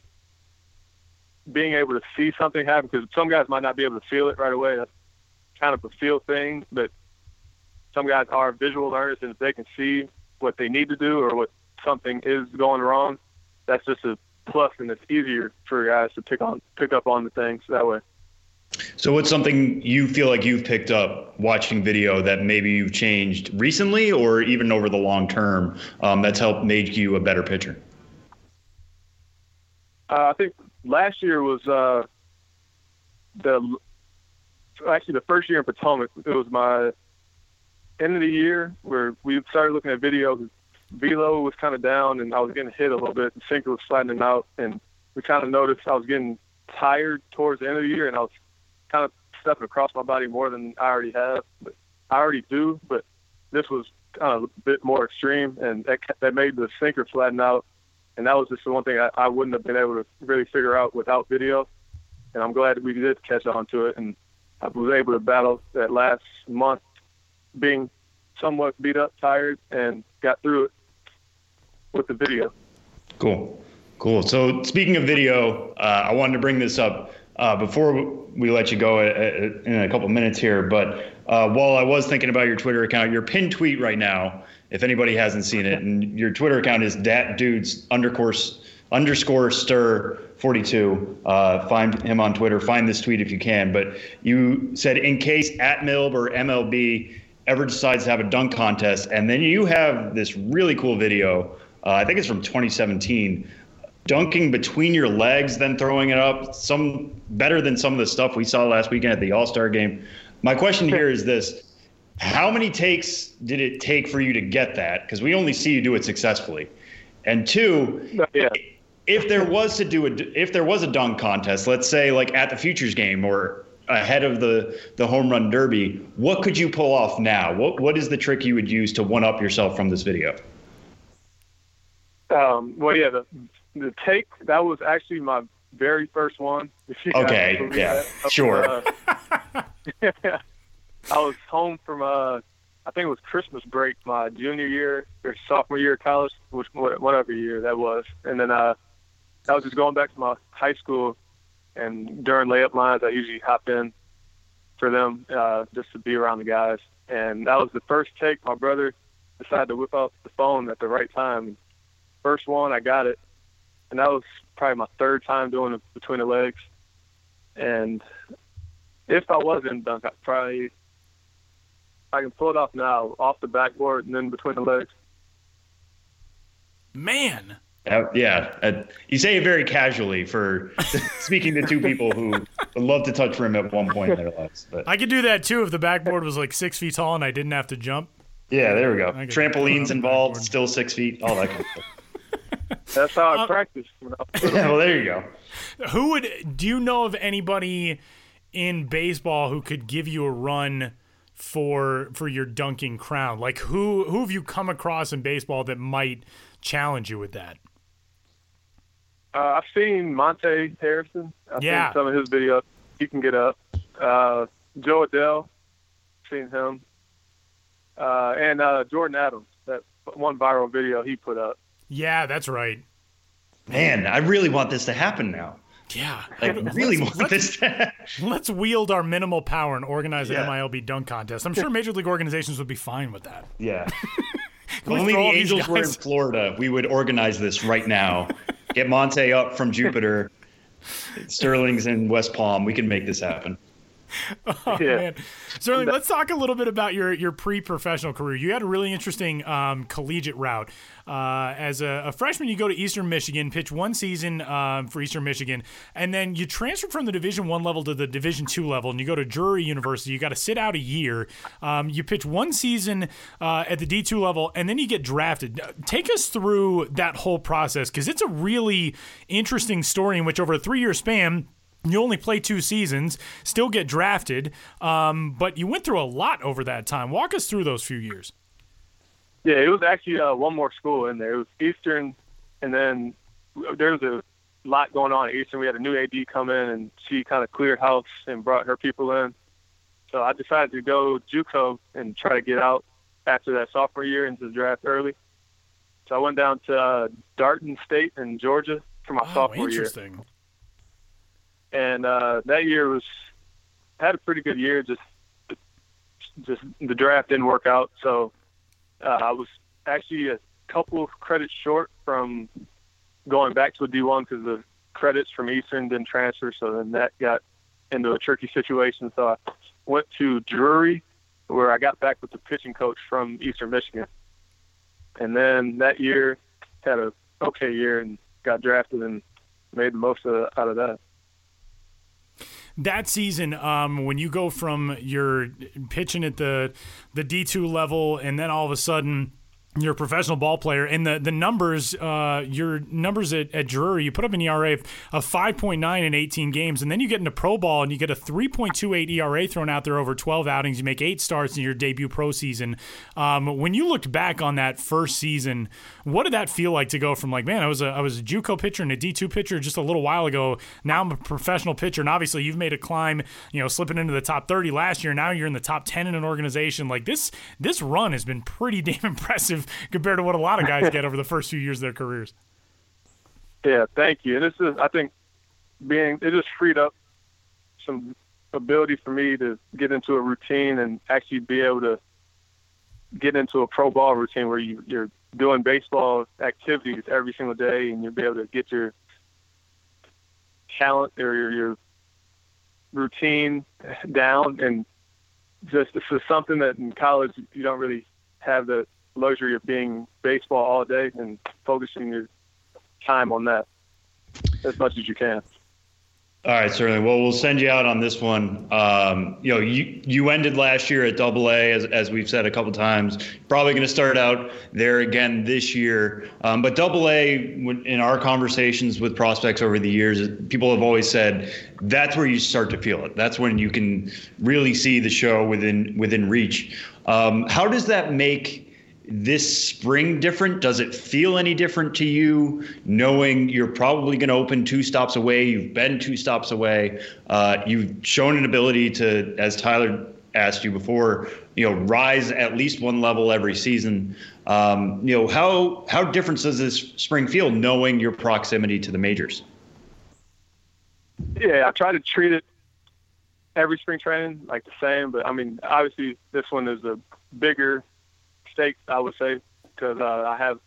being able to see something happen, because some guys might not be able to feel it right away. That's kind of a feel thing, but some guys are visual learners, and if they can see what they need to do or what something is going wrong, that's just a plus, and it's easier for guys to pick on pick up on the things that way. So, what's something you feel like you've picked up watching video that maybe you've changed recently, or even over the long term, um, that's helped make you a better pitcher? Uh, I think last year was uh, the actually the first year in Potomac. It was my end of the year where we started looking at videos. Velo was kind of down, and I was getting hit a little bit. The sinker was flattening out, and we kind of noticed I was getting tired towards the end of the year, and I was kind of stepping across my body more than I already have. But I already do, but this was kind of a bit more extreme, and that, that made the sinker flatten out. And that was just the one thing I, I wouldn't have been able to really figure out without video. And I'm glad we did catch on to it. And I was able to battle that last month, being somewhat beat up, tired, and got through it with the video. Cool, cool. So speaking of video, uh, I wanted to bring this up uh, before we let you go uh, uh, in a couple minutes here. But uh, while I was thinking about your Twitter account, your pinned tweet right now, if anybody hasn't seen it, and your Twitter account is dat dudes underscore underscore stir 42. Uh, find him on Twitter. Find this tweet if you can. But you said, in case at Milb or MLB ever decides to have a dunk contest, and then you have this really cool video Uh, I think it's from 2017. Dunking between your legs, then throwing it up, some better than some of the stuff we saw last weekend at the All Star game. My question here is this: How many takes did it take for you to get that? Because we only see you do it successfully. And two, Yeah. If there was to do a if there was a dunk contest, let's say like at the futures game or ahead of the the home run derby, what could you pull off now? What what is the trick you would use to one up yourself from this video? Um, well, yeah, the the take that was actually my very first one. if you guys Okay, yeah, that. Sure. uh, I was home from uh, I think it was Christmas break my junior year or sophomore year of college, which whatever year that was, and then uh, I was just going back to my high school, and during layup lines, I usually hop in for them uh, just to be around the guys, and that was the first take. My brother decided to whip out the phone at the right time. First one, I got it, and that was probably my third time doing it between the legs. And if I was in dunk, I probably I can pull it off now, off the backboard and then between the legs. Man, Uh, yeah, uh, you say it very casually for speaking to two people who would love to touch rim at one point in their lives. But I could do that too if the backboard was like six feet tall and I didn't have to jump. yeah, there we go. Trampolines involved, backboard. still six feet, all that kind of stuff. That's how I Uh, practiced. When I was little. Yeah, well, there you go. Who would do you know of anybody in baseball who could give you a run for for your dunking crown? Like who who have you come across in baseball that might challenge you with that? Uh, I've seen Monte Harrison. I've Yeah. seen some of his videos. He can get up. Uh, Jo Adell, seen him. Uh, and uh, Jordyn Adams, that one viral video he put up. Yeah, that's right. Man, I really want this to happen now. Yeah. I really want let's, this to let's wield our minimal power and organize an Yeah. MILB dunk contest. I'm sure major league organizations would be fine with that. Yeah. If only the Angels were in Florida, we would organize this right now. Get Monte up from Jupiter. Sterling's in West Palm. We can make this happen. Oh, Yeah. man. Sterling, let's talk a little bit about your, your pre professional career. You had a really interesting um, collegiate route. Uh, as a, a freshman, you go to Eastern Michigan, pitch one season um, for Eastern Michigan, and then you transfer from the Division One level to the Division Two level, and you go to Drury University. You got to sit out a year. Um, you pitch one season uh, at the D two level, and then you get drafted. Take us through that whole process because it's a really interesting story in which over a three year span. You only play two seasons, still get drafted, um, but you went through a lot over that time. Walk us through those few years. Yeah, it was actually uh, one more school in there. It was Eastern, and then there was a lot going on at Eastern. We had a new AD come in, and she kind of cleared house and brought her people in. So I decided to go JUCO and try to get out after that sophomore year into the draft early. So I went down to uh, Darton State in Georgia for my Oh, sophomore year, interesting. And uh, that year was had a pretty good year. Just just the draft didn't work out, so uh, I was actually a couple of credits short from going back to a D1 because the credits from Eastern didn't transfer. So then that got into a tricky situation. So I went to Drury, where I got back with the pitching coach from Eastern Michigan. And then that year had a okay year and got drafted and made the most of, out of that. That season, um, when you go from your pitching at the the D two level, and then all of a sudden you're a professional ball player, and the the numbers, uh, your numbers at, at Drury, you put up an ERA of 5.9 in 18 games, and then you get into pro ball and you get a 3.28 ERA thrown out there over 12 outings. You make eight starts in your debut pro season. Um, when you looked back on that first season, what did that feel like to go from like, man, I was a I was a JUCO pitcher and a D2 pitcher just a little while ago. Now I'm a professional pitcher, and obviously you've made a climb, you know, slipping into the top 30 last year. Now you're in the top 10 in an organization. Like this, this run has been pretty damn impressive compared to what a lot of guys get over the first few years of their careers. Yeah, thank you. And this is, I think, being it just freed up some ability for me to get into a routine and actually be able to get into a pro ball routine where you, you're doing baseball activities every single day and you'll be able to get your talent or your, your routine down and just this is something that in college you don't really have the luxury of being baseball all day and focusing your time on that as much as you can. All right, certainly. Well, we'll send you out on this one. Um, you know, you you ended last year at Double A, as, as we've said a couple times. Probably going to start out there again this year. Um, but Double A, in our conversations with prospects over the years, people have always said that's where you start to feel it. That's when you can really see the show within within reach. Um, how does that make this spring different? Does it feel any different to you, knowing you're probably going to open two stops away? You've been two stops away. Uh, you've shown an ability to, as Tyler asked you before, you know, rise at least one level every season. Um, you know, how how different does this spring feel, knowing your proximity to the majors? Yeah, I try to treat it every spring training like the same, but I mean, obviously this one is a bigger I would say, because uh, I have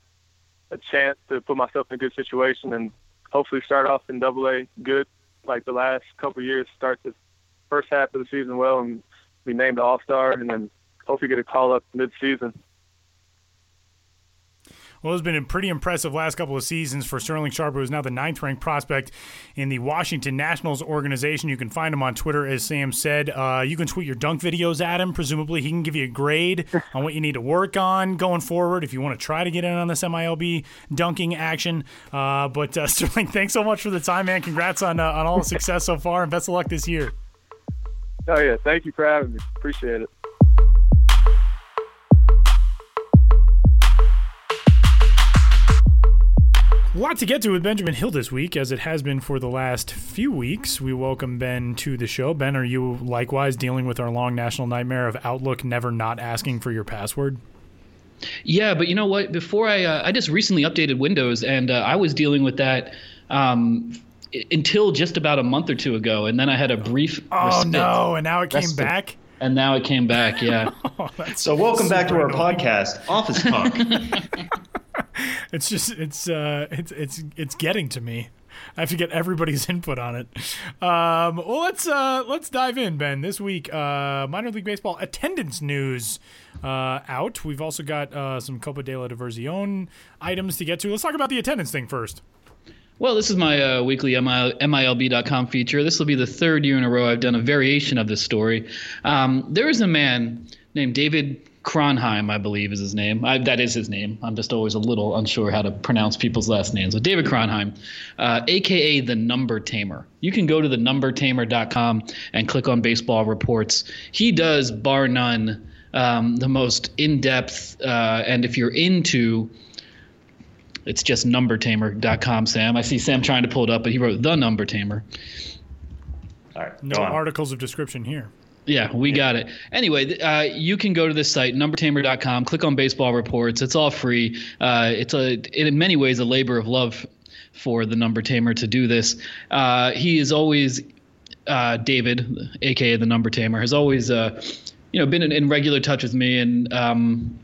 a chance to put myself in a good situation and hopefully start off in Double A good, like the last couple years. Start the first half of the season well and be named All Star, and then hopefully get a call up mid season. Well, it's been a pretty impressive last couple of seasons for Sterling Sharp, who is now the ninth ranked prospect in the Washington Nationals organization. You can find him on Twitter, as Sam said. Uh, you can tweet your dunk videos at him. Presumably, he can give you a grade on what you need to work on going forward if you want to try to get in on this MILB dunking action. Uh, but uh, Sterling, thanks so much for the time, man. Congrats on, uh, on all the success so far, and best of luck this year. Oh, yeah. Thank you for having me. Appreciate it. A lot to get to with Benjamin Hill this week, as it has been for the last few weeks. We welcome Ben to the show. Ben, are you likewise dealing with our long national nightmare of Outlook never not asking for your password? Yeah, but you know what? Before I, uh, I just recently updated Windows, and uh, I was dealing with that um, until just about a month or two ago, and then I had a brief. Oh respite, no! And now it came respite, back. And now it came back. Yeah. oh, so welcome back to our annoying. podcast, Office Talk. it's just it's uh it's it's it's getting to me. I have to get everybody's input on it. Um, well, let's uh, let's dive in, Ben. This week, uh, minor league baseball attendance news uh, out. We've also got uh, some Copa de la Diversión items to get to. Let's talk about the attendance thing first. Well, this is my uh, weekly MILB.com feature. This will be the third year in a row I've done a variation of this story. Um, there is a man named David Kronheim, I believe, is his name. I, that is his name. I'm just always a little unsure how to pronounce people's last names. So David Kronheim, uh, aka the Number Tamer. You can go to the numbertamer.com and click on baseball reports. He does, bar none, um, the most in-depth. Uh, and if you're into it's just numbertamer.com, Sam. I see Sam trying to pull it up, but he wrote the number tamer. All right. No articles of description here. Yeah, we got it. Anyway, uh, you can go to this site, numbertamer.com, click on baseball reports. It's all free. Uh, it's a, in many ways, a labor of love for the number tamer to do this. Uh, he is always, uh, David, aka the number tamer, has always, uh, you know, been in, in, regular touch with me and, um,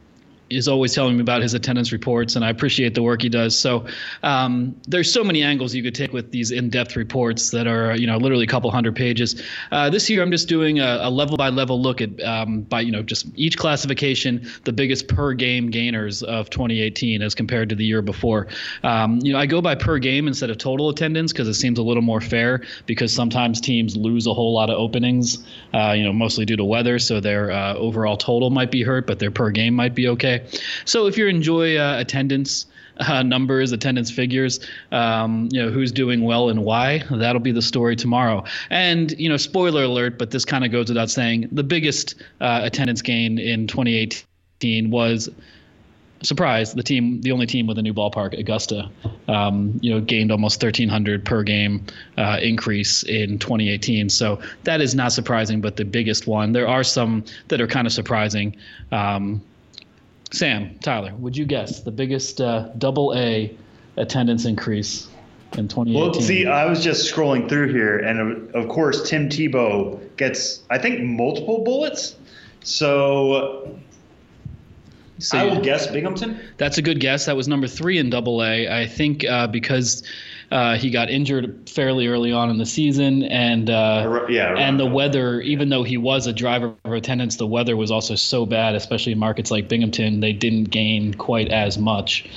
is always telling me about his attendance reports, and I appreciate the work he does. So um, there's so many angles you could take with these in-depth reports that are you know literally a couple hundred pages. Uh, this year I'm just doing a, a level by level look at um, by you know just each classification, the biggest per game gainers of 2018 as compared to the year before. Um, you know I go by per game instead of total attendance because it seems a little more fair because sometimes teams lose a whole lot of openings, uh, you know mostly due to weather, so their uh, overall total might be hurt, but their per game might be okay. So if you enjoy uh, attendance, uh, numbers, attendance figures, um, you know, who's doing well and why. That'll be the story tomorrow. And, you know, spoiler alert, but this kind of goes without saying the biggest uh, attendance gain in 2018 was surprise the team the only team with a new ballpark augusta um, you know gained almost 1300 per game uh, increase in 2018 so that is not surprising but the biggest one there are some that are kind of surprising um, Sam, Tyler, would you guess the biggest uh, double A attendance increase in 2018? Well, see, I was just scrolling through here, and of, of course, Tim Tebow gets, I think, multiple bullets. So So I will guess Binghamton. That's a good guess. That was number three in Double A. I think uh, because uh, he got injured fairly early on in the season, and uh, yeah, and the weather. Even though he was a driver of attendance, the weather was also so bad, especially in markets like Binghamton. They didn't gain quite as much.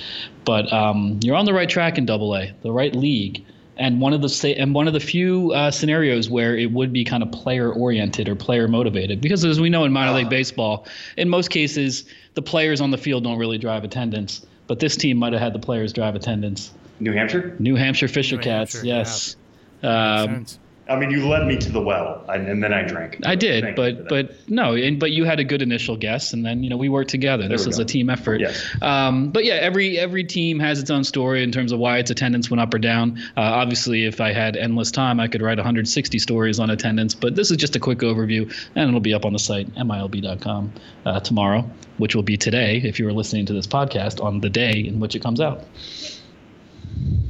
But um, you're on the right track in Double A, the right league and one of the and one of the few uh, scenarios where it would be kind of player oriented or player motivated because as we know in minor league baseball in most cases the players on the field don't really drive attendance but this team might have had the players drive attendance new hampshire new hampshire fisher New cats Hampshire, yes yeah. um, I mean, you led me to the well, and, and then I drank. I did, Thank but but no, and but you had a good initial guess, and then you know we worked together. This we is go. a team effort. Yes. Um, but yeah, every every team has its own story in terms of why its attendance went up or down. Uh, obviously, if I had endless time, I could write 160 stories on attendance. But this is just a quick overview, and it'll be up on the site milb.com uh, tomorrow, which will be today if you are listening to this podcast on the day in which it comes out.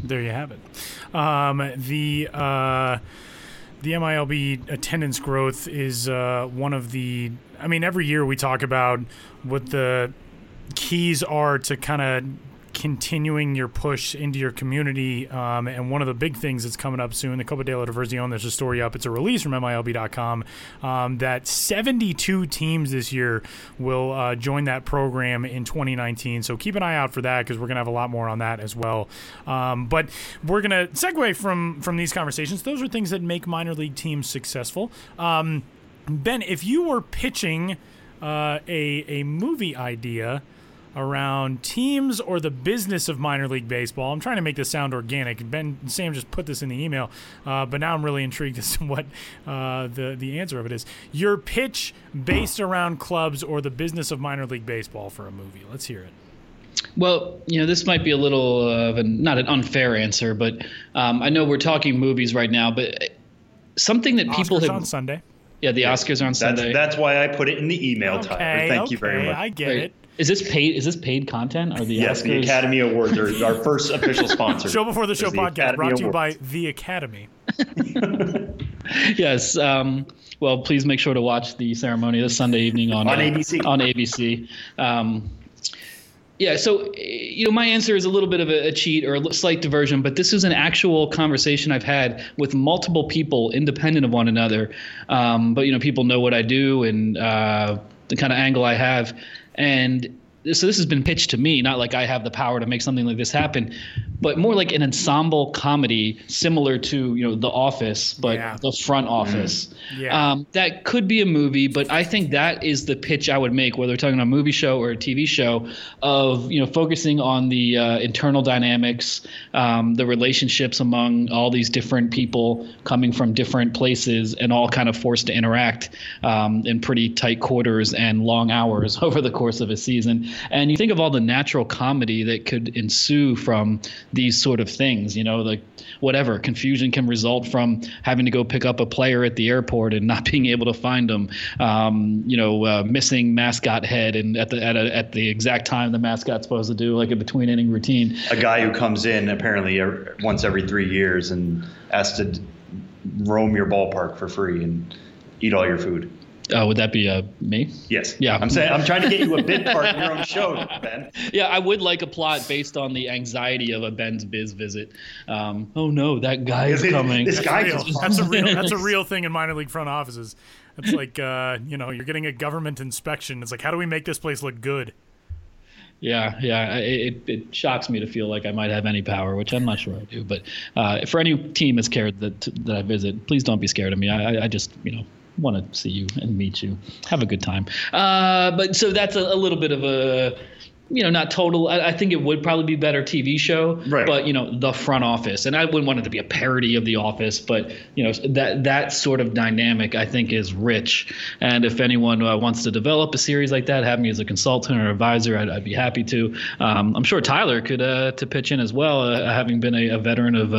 There you have it. Um, the uh, the MILB attendance growth is uh, one of the. I mean, every year we talk about what the keys are to kind of continuing your push into your community. Um, and one of the big things that's coming up soon, the Copa de la Diversión, there's a story up. It's a release from MILB.com um, that 72 teams this year will uh, join that program in 2019. So keep an eye out for that because we're going to have a lot more on that as well. Um, but we're going to segue from from these conversations. Those are things that make minor league teams successful. Um, ben, if you were pitching uh, a a movie idea around teams or the business of minor league baseball. I'm trying to make this sound organic. Ben Sam just put this in the email, uh, but now I'm really intrigued as to what uh, the the answer of it is. Your pitch based around clubs or the business of minor league baseball for a movie. Let's hear it. Well, you know, this might be a little of a not an unfair answer, but um, I know we're talking movies right now, but something that people Oscars have on Sunday. yeah, the Oscars are on that's Sunday. that's why I put it in the email, Tyler. Okay, Thank okay, you very much. I get Right. it. Is this paid? Is this paid content or the yes, Oscars? the Academy Awards are our first official sponsor. Show before the show podcast Academy brought to you by the Academy. yes. Um, well, please make sure to watch the ceremony this Sunday evening on On uh, ABC. On ABC. Um, yeah, so you know, my answer is a little bit of a, a cheat or a slight diversion, but this is an actual conversation I've had with multiple people, independent of one another. Um, but you know, people know what I do and uh, the kind of angle I have, and so this has been pitched to me, not like I have the power to make something like this happen, but more like an ensemble comedy similar to you know The Office, but Yeah. the front office. Yeah. Um, that could be a movie, but I think that is the pitch I would make, whether we're talking about a movie show or a TV show, of you know focusing on the uh, internal dynamics, um, the relationships among all these different people coming from different places and all kind of forced to interact um, in pretty tight quarters and long hours over the course of a season. And you think of all the natural comedy that could ensue from these sort of things, you know, like whatever confusion can result from having to go pick up a player at the airport and not being able to find them, um, you know, uh, missing mascot head and at the at, a, at the exact time the mascot's supposed to do like a between inning routine. a guy who comes in apparently er- once every three years and has to roam your ballpark for free and eat all your food. Uh, would that be uh, me? Yes. Yeah. I'm saying I'm trying to get you a bit part in your own show, Ben. Yeah, I would like a plot based on the anxiety of a Ben's Biz visit. Um, oh no, that guy is This- coming. this guy Real. just That's a real. That's a real thing in minor league front offices. It's like uh, you know you're getting a government inspection. It's like how do we make this place look good? Yeah, yeah. It, it shocks me to feel like I might have any power, which I'm not sure I do. But uh, for any team that's scared that that I visit, please don't be scared of me. I, I- I just you know want to see you and meet you. Have a good time. Uh, but so that's a, a little bit of a you know not total. I, I think it would probably be better TV show. Right. But you know the front office, and I wouldn't want it to be a parody of The Office, but you know that that sort of dynamic I think is rich. And if anyone uh, wants to develop a series like that, have me as a consultant or advisor, I'd, I'd be happy to. Um, I'm sure Tyler could uh, to pitch in as well, uh, having been a, a veteran of.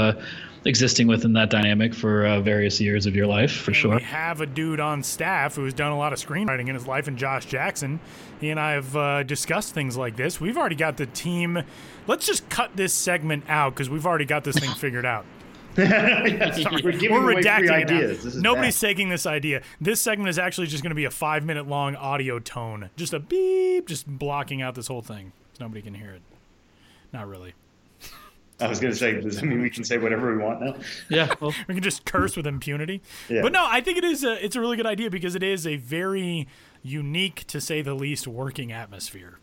Existing within that dynamic for uh, various years of your life, for sure. We have a dude on staff who's done a lot of screenwriting in his life, and Josh Jackson. He and I have uh, discussed things like this. We've already got the team. Let's just cut this segment out because we've already got this thing figured out. We're giving We're away free redacting it ideas. This is Nobody's bad. taking this idea. This segment is actually just going to be a five minute long audio tone. Just a beep, just blocking out this whole thing. So nobody can hear it. Not really. I was going to say, does that mean we can say whatever we want now? Yeah. Well, We can just curse with impunity. Yeah. But no, I think it is a it's a really good idea because it is a very unique, to say the least, working atmosphere.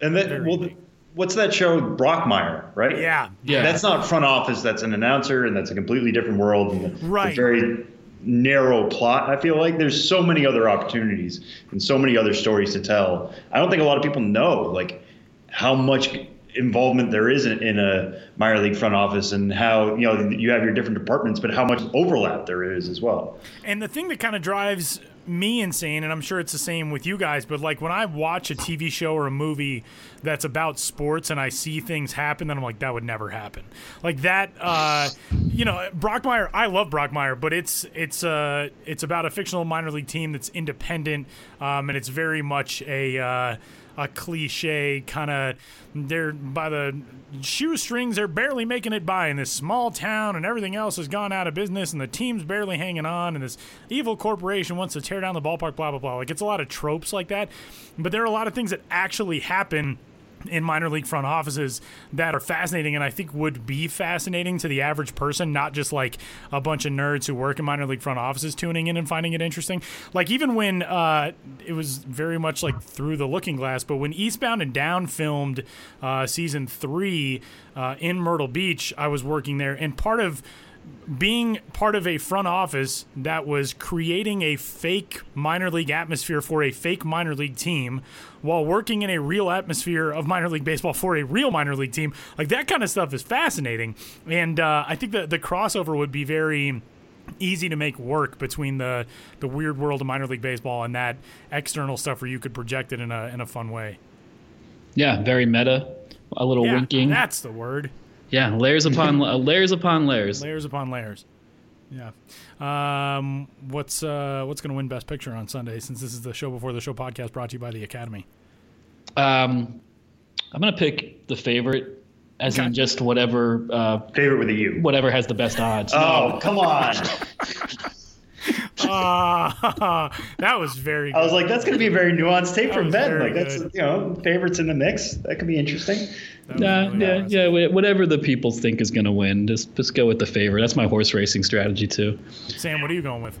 And then, well, unique. what's that show, Brockmire, right? Yeah. Yeah. That's not front office. That's an announcer, and that's a completely different world. And Right. A very narrow plot. I feel like there's so many other opportunities and so many other stories to tell. I don't think a lot of people know like how much involvement there is in, in a minor league front office and how you know you have your different departments, but how much overlap there is as well. And the thing that kind of drives me insane, and I'm sure it's the same with you guys, but like when I watch a TV show or a movie that's about sports and I see things happen, then I'm like, that would never happen. Like that, uh, you know, Brockmire. I love Brockmire, but it's it's uh it's about a fictional minor league team that's independent, um, and it's very much a. Uh, a cliche kind of they're by the shoestrings they're barely making it by in this small town and everything else has gone out of business and the team's barely hanging on and this evil corporation wants to tear down the ballpark blah blah blah. Like it's a lot of tropes like that but there are a lot of things that actually happen in minor league front offices that are fascinating and I think would be fascinating to the average person, not just like a bunch of nerds who work in minor league front offices tuning in and finding it interesting. Like even when uh, it was very much like through the looking glass, but when Eastbound and Down filmed uh, season three uh, in Myrtle Beach, I was working there, and part of being part of a front office that was creating a fake minor league atmosphere for a fake minor league team while working in a real atmosphere of minor league baseball for a real minor league team like that kind of stuff is fascinating and uh, i think that the crossover would be very easy to make work between the the weird world of minor league baseball and that external stuff where you could project it in a in a fun way yeah. Very meta. A little yeah winking. that's the word Yeah. Layers upon uh, layers upon layers. layers upon layers. Yeah. Um, what's uh, what's going to win Best Picture on Sunday? Since this is the show before the show podcast brought to you by the Academy. Um, I'm gonna pick the favorite, as Okay. in just whatever uh, Favorite with a U. whatever has the best odds. Oh, come on. Ah, that was very. Good. I was like, that's going to be a very nuanced take That from Ben. very Like, that's, good. you know, favorites in the mix. That could be interesting. That was Nah, really yeah, impressive. yeah, whatever the people think is gonna win, just just go with the favorite. That's my horse racing strategy too. Sam, what are you going with?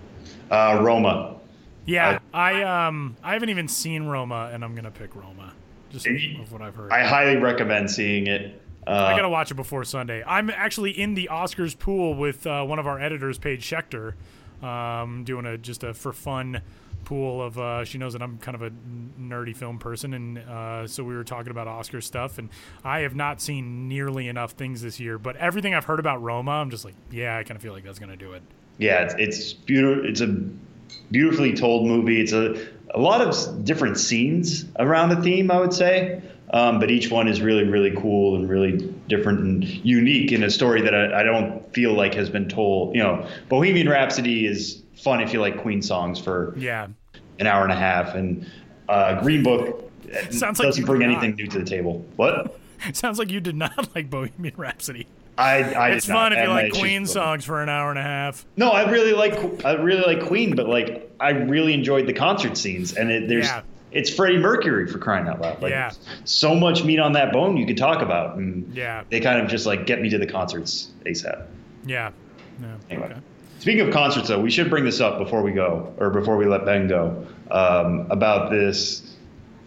Uh, Roma. Yeah, I um, I haven't even seen Roma, and I'm gonna pick Roma, just of what I've heard. I highly recommend seeing it. Uh, I gotta watch it before Sunday. I'm actually in the Oscars pool with uh, one of our editors, Paige Schechter, um, doing a just a for fun pool of. Uh, she knows that I'm kind of a nerdy film person, and uh, so we were talking about Oscar stuff. And I have not seen nearly enough things this year, but everything I've heard about Roma, I'm just like, yeah, I kind of feel like that's gonna do it. yeah, it's, it's beautiful. It's a beautifully told movie. It's a a lot of different scenes around the theme, I would say. Um, but each one is really, really cool and really different and unique in a story that I, I don't feel like has been told. You know, Bohemian Rhapsody is fun if you like Queen songs for Yeah, an hour and a half, and uh, Green Book Sounds doesn't you bring do anything not. new to the table. What? sounds like you did not like Bohemian Rhapsody. I, I It's not, fun if you like Queen songs for an hour and a half. No, I really like I really like Queen, but like I really enjoyed the concert scenes, and it, there's Yeah. It's Freddie Mercury for crying out loud. Like, Yeah. so much meat on that bone you could talk about, and Yeah. they kind of just like get me to the concerts asap. Yeah. Yeah. Anyway. Okay. Speaking of concerts, though, we should bring this up before we go, or before we let Ben go, um, about this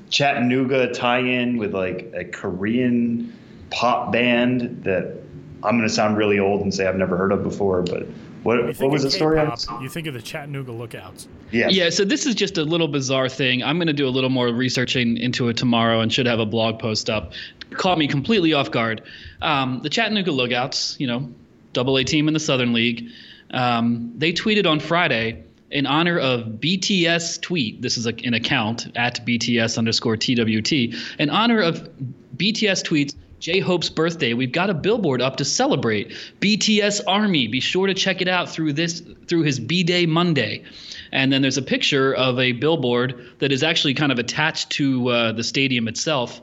Chattanooga tie-in with like a Korean pop band that I'm going to sound really old and say I've never heard of before, but what, what was the story? on You think of the Chattanooga Lookouts. Yeah. Yeah, so this is just a little bizarre thing. I'm going to do a little more researching into it tomorrow and should have a blog post up. Caught me completely off guard. Um, the Chattanooga Lookouts, you know, double A team in the Southern League, um, they tweeted on Friday in honor of BTS tweet. This is a, an account at BTS underscore TWT. In honor of BTS tweets, J Hope's birthday. We've got a billboard up to celebrate. BTS Army. Be sure to check it out through this through his B Day Monday. And then there's a picture of a billboard that is actually kind of attached to uh, the stadium itself.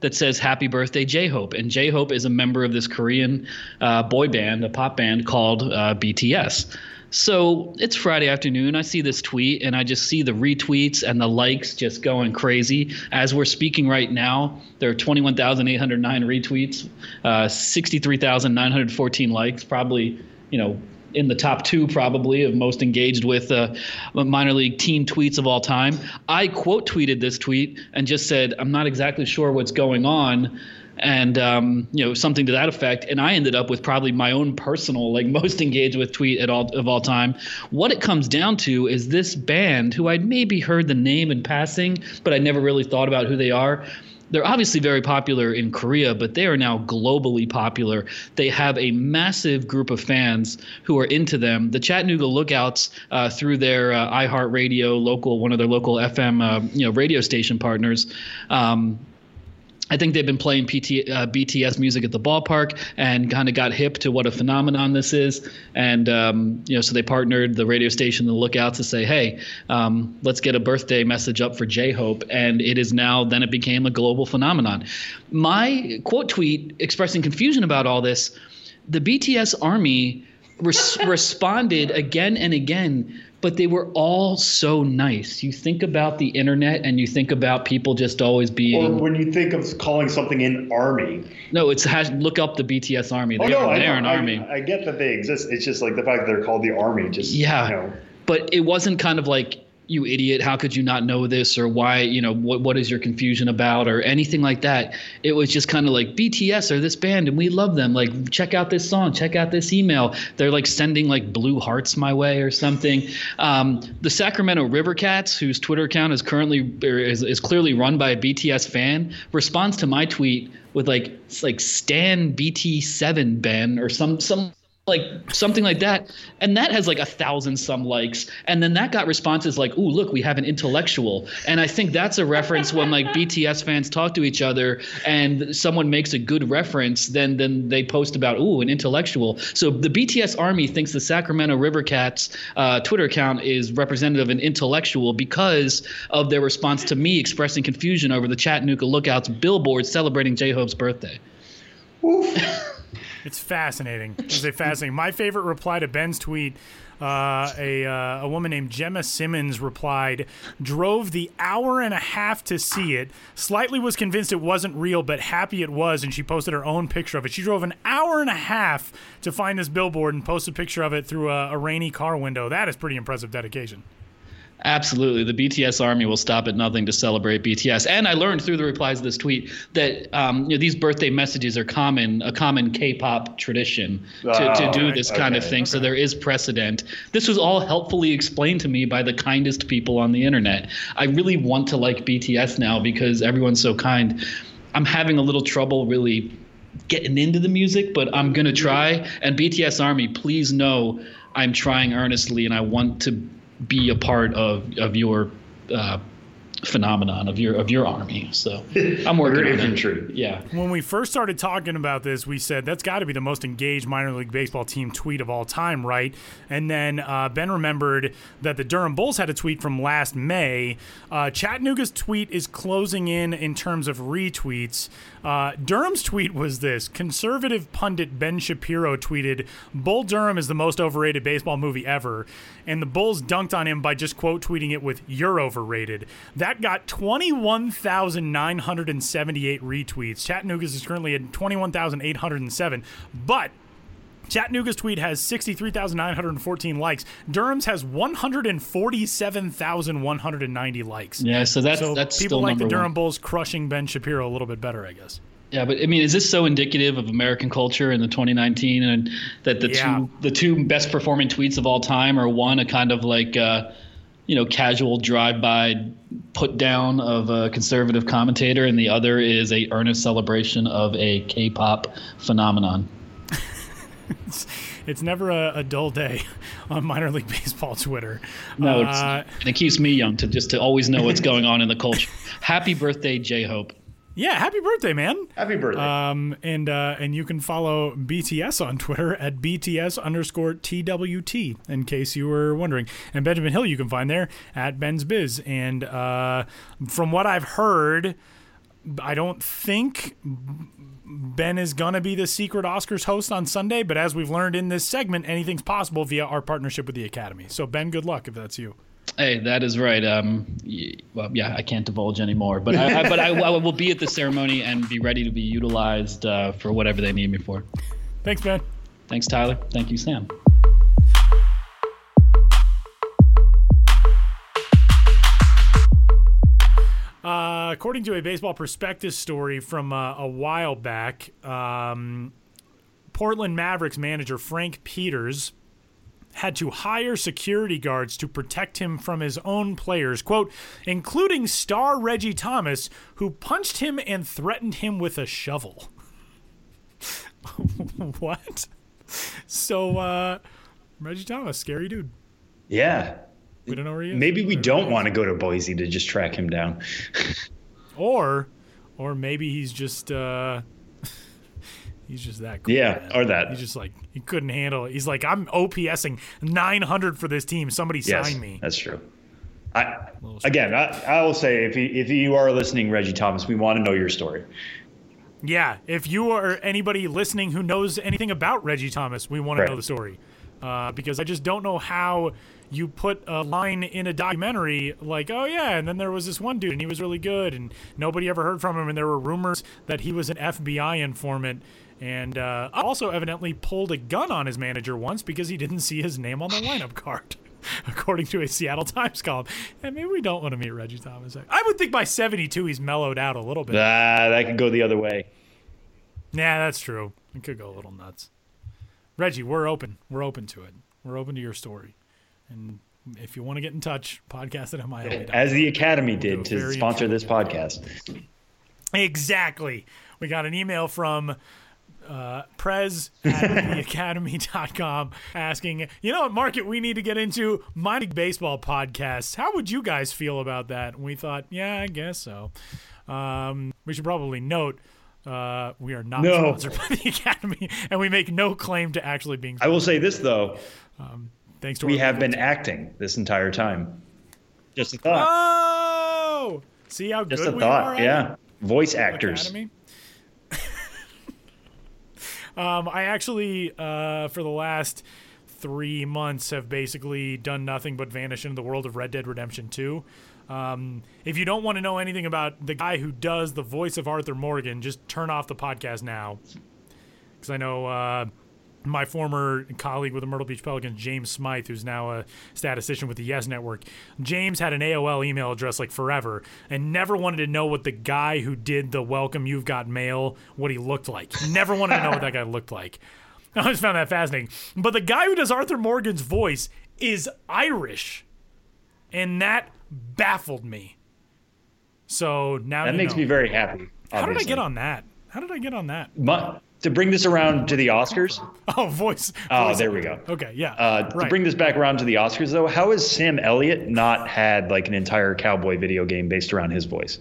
that says "Happy Birthday, J Hope," and J Hope is a member of this Korean uh, boy band, a pop band called uh, BTS. So it's Friday afternoon. I see this tweet and I just see the retweets and the likes just going crazy. As we're speaking right now, there are 21,809 retweets, uh, 63,914 likes, probably, you know, in the top two probably of most engaged with uh, minor league team tweets of all time. I quote tweeted this tweet and just said, I'm not exactly sure what's going on and um, you know something to that effect. And I ended up with probably my own personal, like most engaged with tweet at all of all time. What it comes down to is this band, who I'd maybe heard the name in passing, but I never really thought about who they are. They're obviously very popular in Korea, but they are now globally popular. They have a massive group of fans who are into them. The Chattanooga Lookouts, uh, through their uh, iHeartRadio local, one of their local FM, uh, you know, radio station partners. Um, I think they've been playing PT, uh, BTS music at the ballpark and kind of got hip to what a phenomenon this is. And, um, you know, so they partnered the radio station, the Lookouts, to say, hey, um, let's get a birthday message up for J Hope. And it is now, then it became a global phenomenon. My quote tweet expressing confusion about all this the BTS army res- responded again and again but they were all so nice. You think about the internet and you think about people just always being. Or when you think of calling something an army. No, it's has, look up the BTS army. Oh, they oh, no, are, they I, are an I, army. I get that they exist. It's just like the fact that they're called the army. Just yeah, you know. but it wasn't kind of like you idiot how could you not know this? Or why you know what what is your confusion about? Or anything like that. It was just kind of like bts are this band and we love them. Like check out this song check out this email. They're like sending like blue hearts my way or something. Um, the sacramento river cats whose twitter account is currently is, is clearly run by a bts fan responds to my tweet with like like stan bt7 ben or some some like something like that. And that has like a thousand some likes. And then that got responses like ooh look we have an intellectual. And i think that's a reference when like bts fans talk to each other and someone makes a good reference then then they post about ooh an intellectual. So the bts army thinks the sacramento river cats uh, twitter account is representative of an intellectual because of their response to me expressing confusion over the chattanooga lookouts billboard celebrating j-hope's birthday It's fascinating. It's a fascinating. My favorite reply to Ben's tweet. Uh, a uh, a woman named Gemma Simmons replied, "Drove the hour and a half to see it. Slightly was convinced it wasn't real, but happy it was." And she posted her own picture of it. She drove an hour and a half to find this billboard and post a picture of it through a, a rainy car window. That is pretty impressive dedication. Absolutely. The BTS army will stop at nothing to celebrate BTS. And I learned through the replies to this tweet that um, you know, these birthday messages are common, a common K-pop tradition to, Oh, to do right. this kind of Okay. thing. So there is precedent. This was all helpfully explained to me by the kindest people on the internet. I really want to like BTS now because everyone's so kind. I'm having a little trouble really getting into the music, but I'm gonna try. And BTS Army, please know I'm trying earnestly, and I want to be a part of of your uh, phenomenon of your of your army. So I'm working Your on it. infantry. Yeah. When we first started talking about this, we said that's got to be the most engaged minor league baseball team tweet of all time, right? And then uh, Ben remembered that the Durham Bulls had a tweet from last May. Uh, Chattanooga's tweet is closing in in terms of retweets. Uh, Durham's tweet was this conservative pundit Ben Shapiro tweeted, Bull Durham is the most overrated baseball movie ever. And the Bulls dunked on him by just quote tweeting it with, You're overrated. That got 21,978 retweets. Chattanooga's is currently at 21,807. But Chattanooga's tweet has 63,914 likes. Durham's has 147,190 likes. Yeah. So that's So that's people like the Durham one. Bulls crushing Ben Shapiro a little bit better, I guess. Yeah, but I mean, is this so indicative of American culture in the 2019 and that the Yeah. two the two best performing tweets of all time are one a kind of like uh, you know casual drive by put down of a conservative commentator, and the other is a earnest celebration of a K-pop phenomenon. It's never a, a dull day on minor league baseball Twitter. No, it's, Uh, and it keeps me young to just to always know what's going on in the culture. Happy birthday, J Hope. yeah, happy birthday, man. Happy birthday. Um, and uh, and you can follow BTS on Twitter at BTS underscore TWT in case you were wondering. And Benjamin Hill you can find there at Ben's Biz. And uh, from what I've heard, I don't think Ben is going to be the secret Oscars host on Sunday, but as we've learned in this segment, anything's possible via our partnership with the Academy. So, Ben, good luck if that's you. Hey, that is right. Um, well, yeah, I can't divulge anymore, but I, I but I, I, will be at the ceremony and be ready to be utilized uh, for whatever they need me for. Thanks, Ben. Thanks, Tyler. Thank you, Sam. Uh, according to a baseball prospectus story from uh, a while back, um, Portland Mavericks manager Frank Peters had to hire security guards to protect him from his own players, quote, including star Reggie Thomas, who punched him and threatened him with a shovel. what? So, uh, Reggie Thomas, scary dude. Yeah. We don't know where he is. Maybe we don't want to go to Boise to just track him down. or, or maybe he's just, uh, he's just that cool. Yeah, man. or that. He's just like he couldn't handle it. He's like, I'm OPSing 900 for this team. Somebody yes, sign me. That's true. I again, I, I will say if you, if you are listening, Reggie Thomas, we want to know your story. Yeah, if you are anybody listening who knows anything about Reggie Thomas, we want Right. to know the story. Uh, because I just don't know how you put a line in a documentary like, oh yeah, and then there was this one dude and he was really good and nobody ever heard from him and there were rumors that he was an FBI informant and uh, also evidently pulled a gun on his manager once because he didn't see his name on the lineup card. According to a Seattle Times column, and maybe we don't want to meet Reggie Thomas. I would think by '72 he's mellowed out a little bit. Ah, that could go the other way. Yeah, that's true. It could go a little nuts. Reggie, we're open. We're open to it. We're open to your story. And if you want to get in touch, podcast it at MILB. As the Academy did to sponsor this podcast. Exactly. We got an email from uh, Prez at theacademy.com asking, you know what market we need to get into? Minor League Baseball podcasts. How would you guys feel about that? And we thought, yeah, I guess so. Um, we should probably note uh, we are not No. sponsored by the Academy, and we make no claim to actually being. I will say this though, Um, Thanks to we have been team. acting this entire time. Just a thought. Oh, see how Just good a we are. thought. Yeah. Voice actors. Academy. um, I actually, uh, for the last three months, have basically done nothing but vanish into the world of Red Dead Redemption 2. Um, if you don't want to know anything about the guy who does the voice of Arthur Morgan, just turn off the podcast now. Because I know uh, my former colleague with the Myrtle Beach Pelicans, James Smythe, who's now a statistician with the Yes Network, James had an AOL email address like forever and never wanted to know what the guy who did the Welcome You've Got Mail, what he looked like. Never wanted to know what that guy looked like. I always found that fascinating. But the guy who does Arthur Morgan's voice is Irish. And that baffled me. So now That makes know. me very happy. How did I get on that? How did I get on that? Mu- to bring this around to the Oscars. Oh, voice. Oh, voice there we go. Okay, yeah. Uh, To bring this back around to the Oscars, though, how has Sam Elliott not had like an entire cowboy video game based around his voice?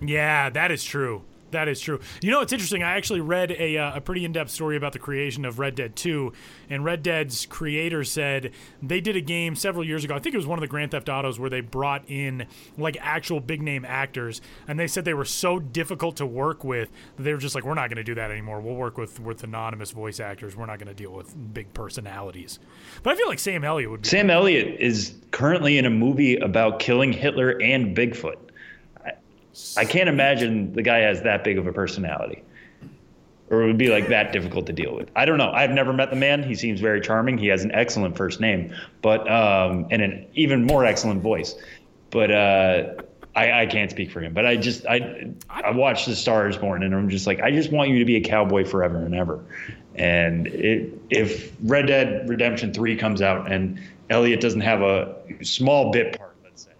yeah, that is true. That is true. You know, it's interesting. I actually read a, uh, a pretty in depth story about the creation of Red Dead 2, and Red Dead's creator said they did a game several years ago. I think it was one of the Grand Theft Autos where they brought in like actual big name actors, and they said they were so difficult to work with that they were just like, we're not going to do that anymore. We'll work with with anonymous voice actors. We're not going to deal with big personalities. But I feel like Sam Elliott would be. Sam Elliott is currently in a movie about killing Hitler and Bigfoot. I, can't imagine the guy has that big of a personality. Or it would be like that difficult to deal with. I don't know. I've never met the man. He seems very charming. He has an excellent first name, but um, and an even more excellent voice. But uh, I, I can't speak for him. But I just I I watched The Star Is Born, and I'm just like I just want you to be a cowboy forever and ever. And it, if Red Dead Redemption Three comes out and Elliott doesn't have a small bit part, let's say,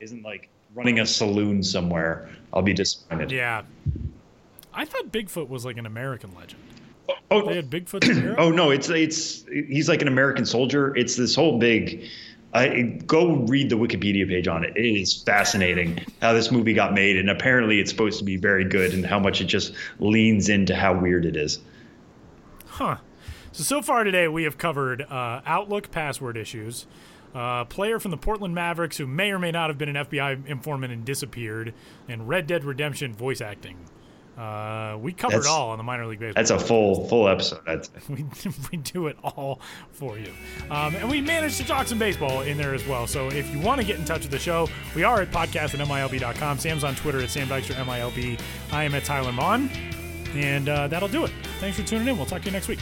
isn't like running a saloon somewhere, I'll be disappointed. Yeah. I thought Bigfoot was like an American legend. Oh, They had Europe. Oh no, it's it's he's like an American soldier. It's this whole big. I go read the Wikipedia page on it. It is fascinating how this movie got made, and apparently it's supposed to be very good, and how much it just leans into how weird it is. Huh. So so far today we have covered uh, Outlook password issues, uh, player from the Portland Mavericks who may or may not have been an FBI informant and disappeared, and Red Dead Redemption voice acting. Uh, we covered That's- it all on the minor league baseball. That's a full full episode. We, we do it all for you. Um, and we managed to talk some baseball in there as well. So if you want to get in touch with the show, we are at podcast at MILB.com. Sam's on Twitter at Sam Dykstra MILB. I am at Tyler Maun. And uh, that'll do it. Thanks for tuning in. We'll talk to you next week.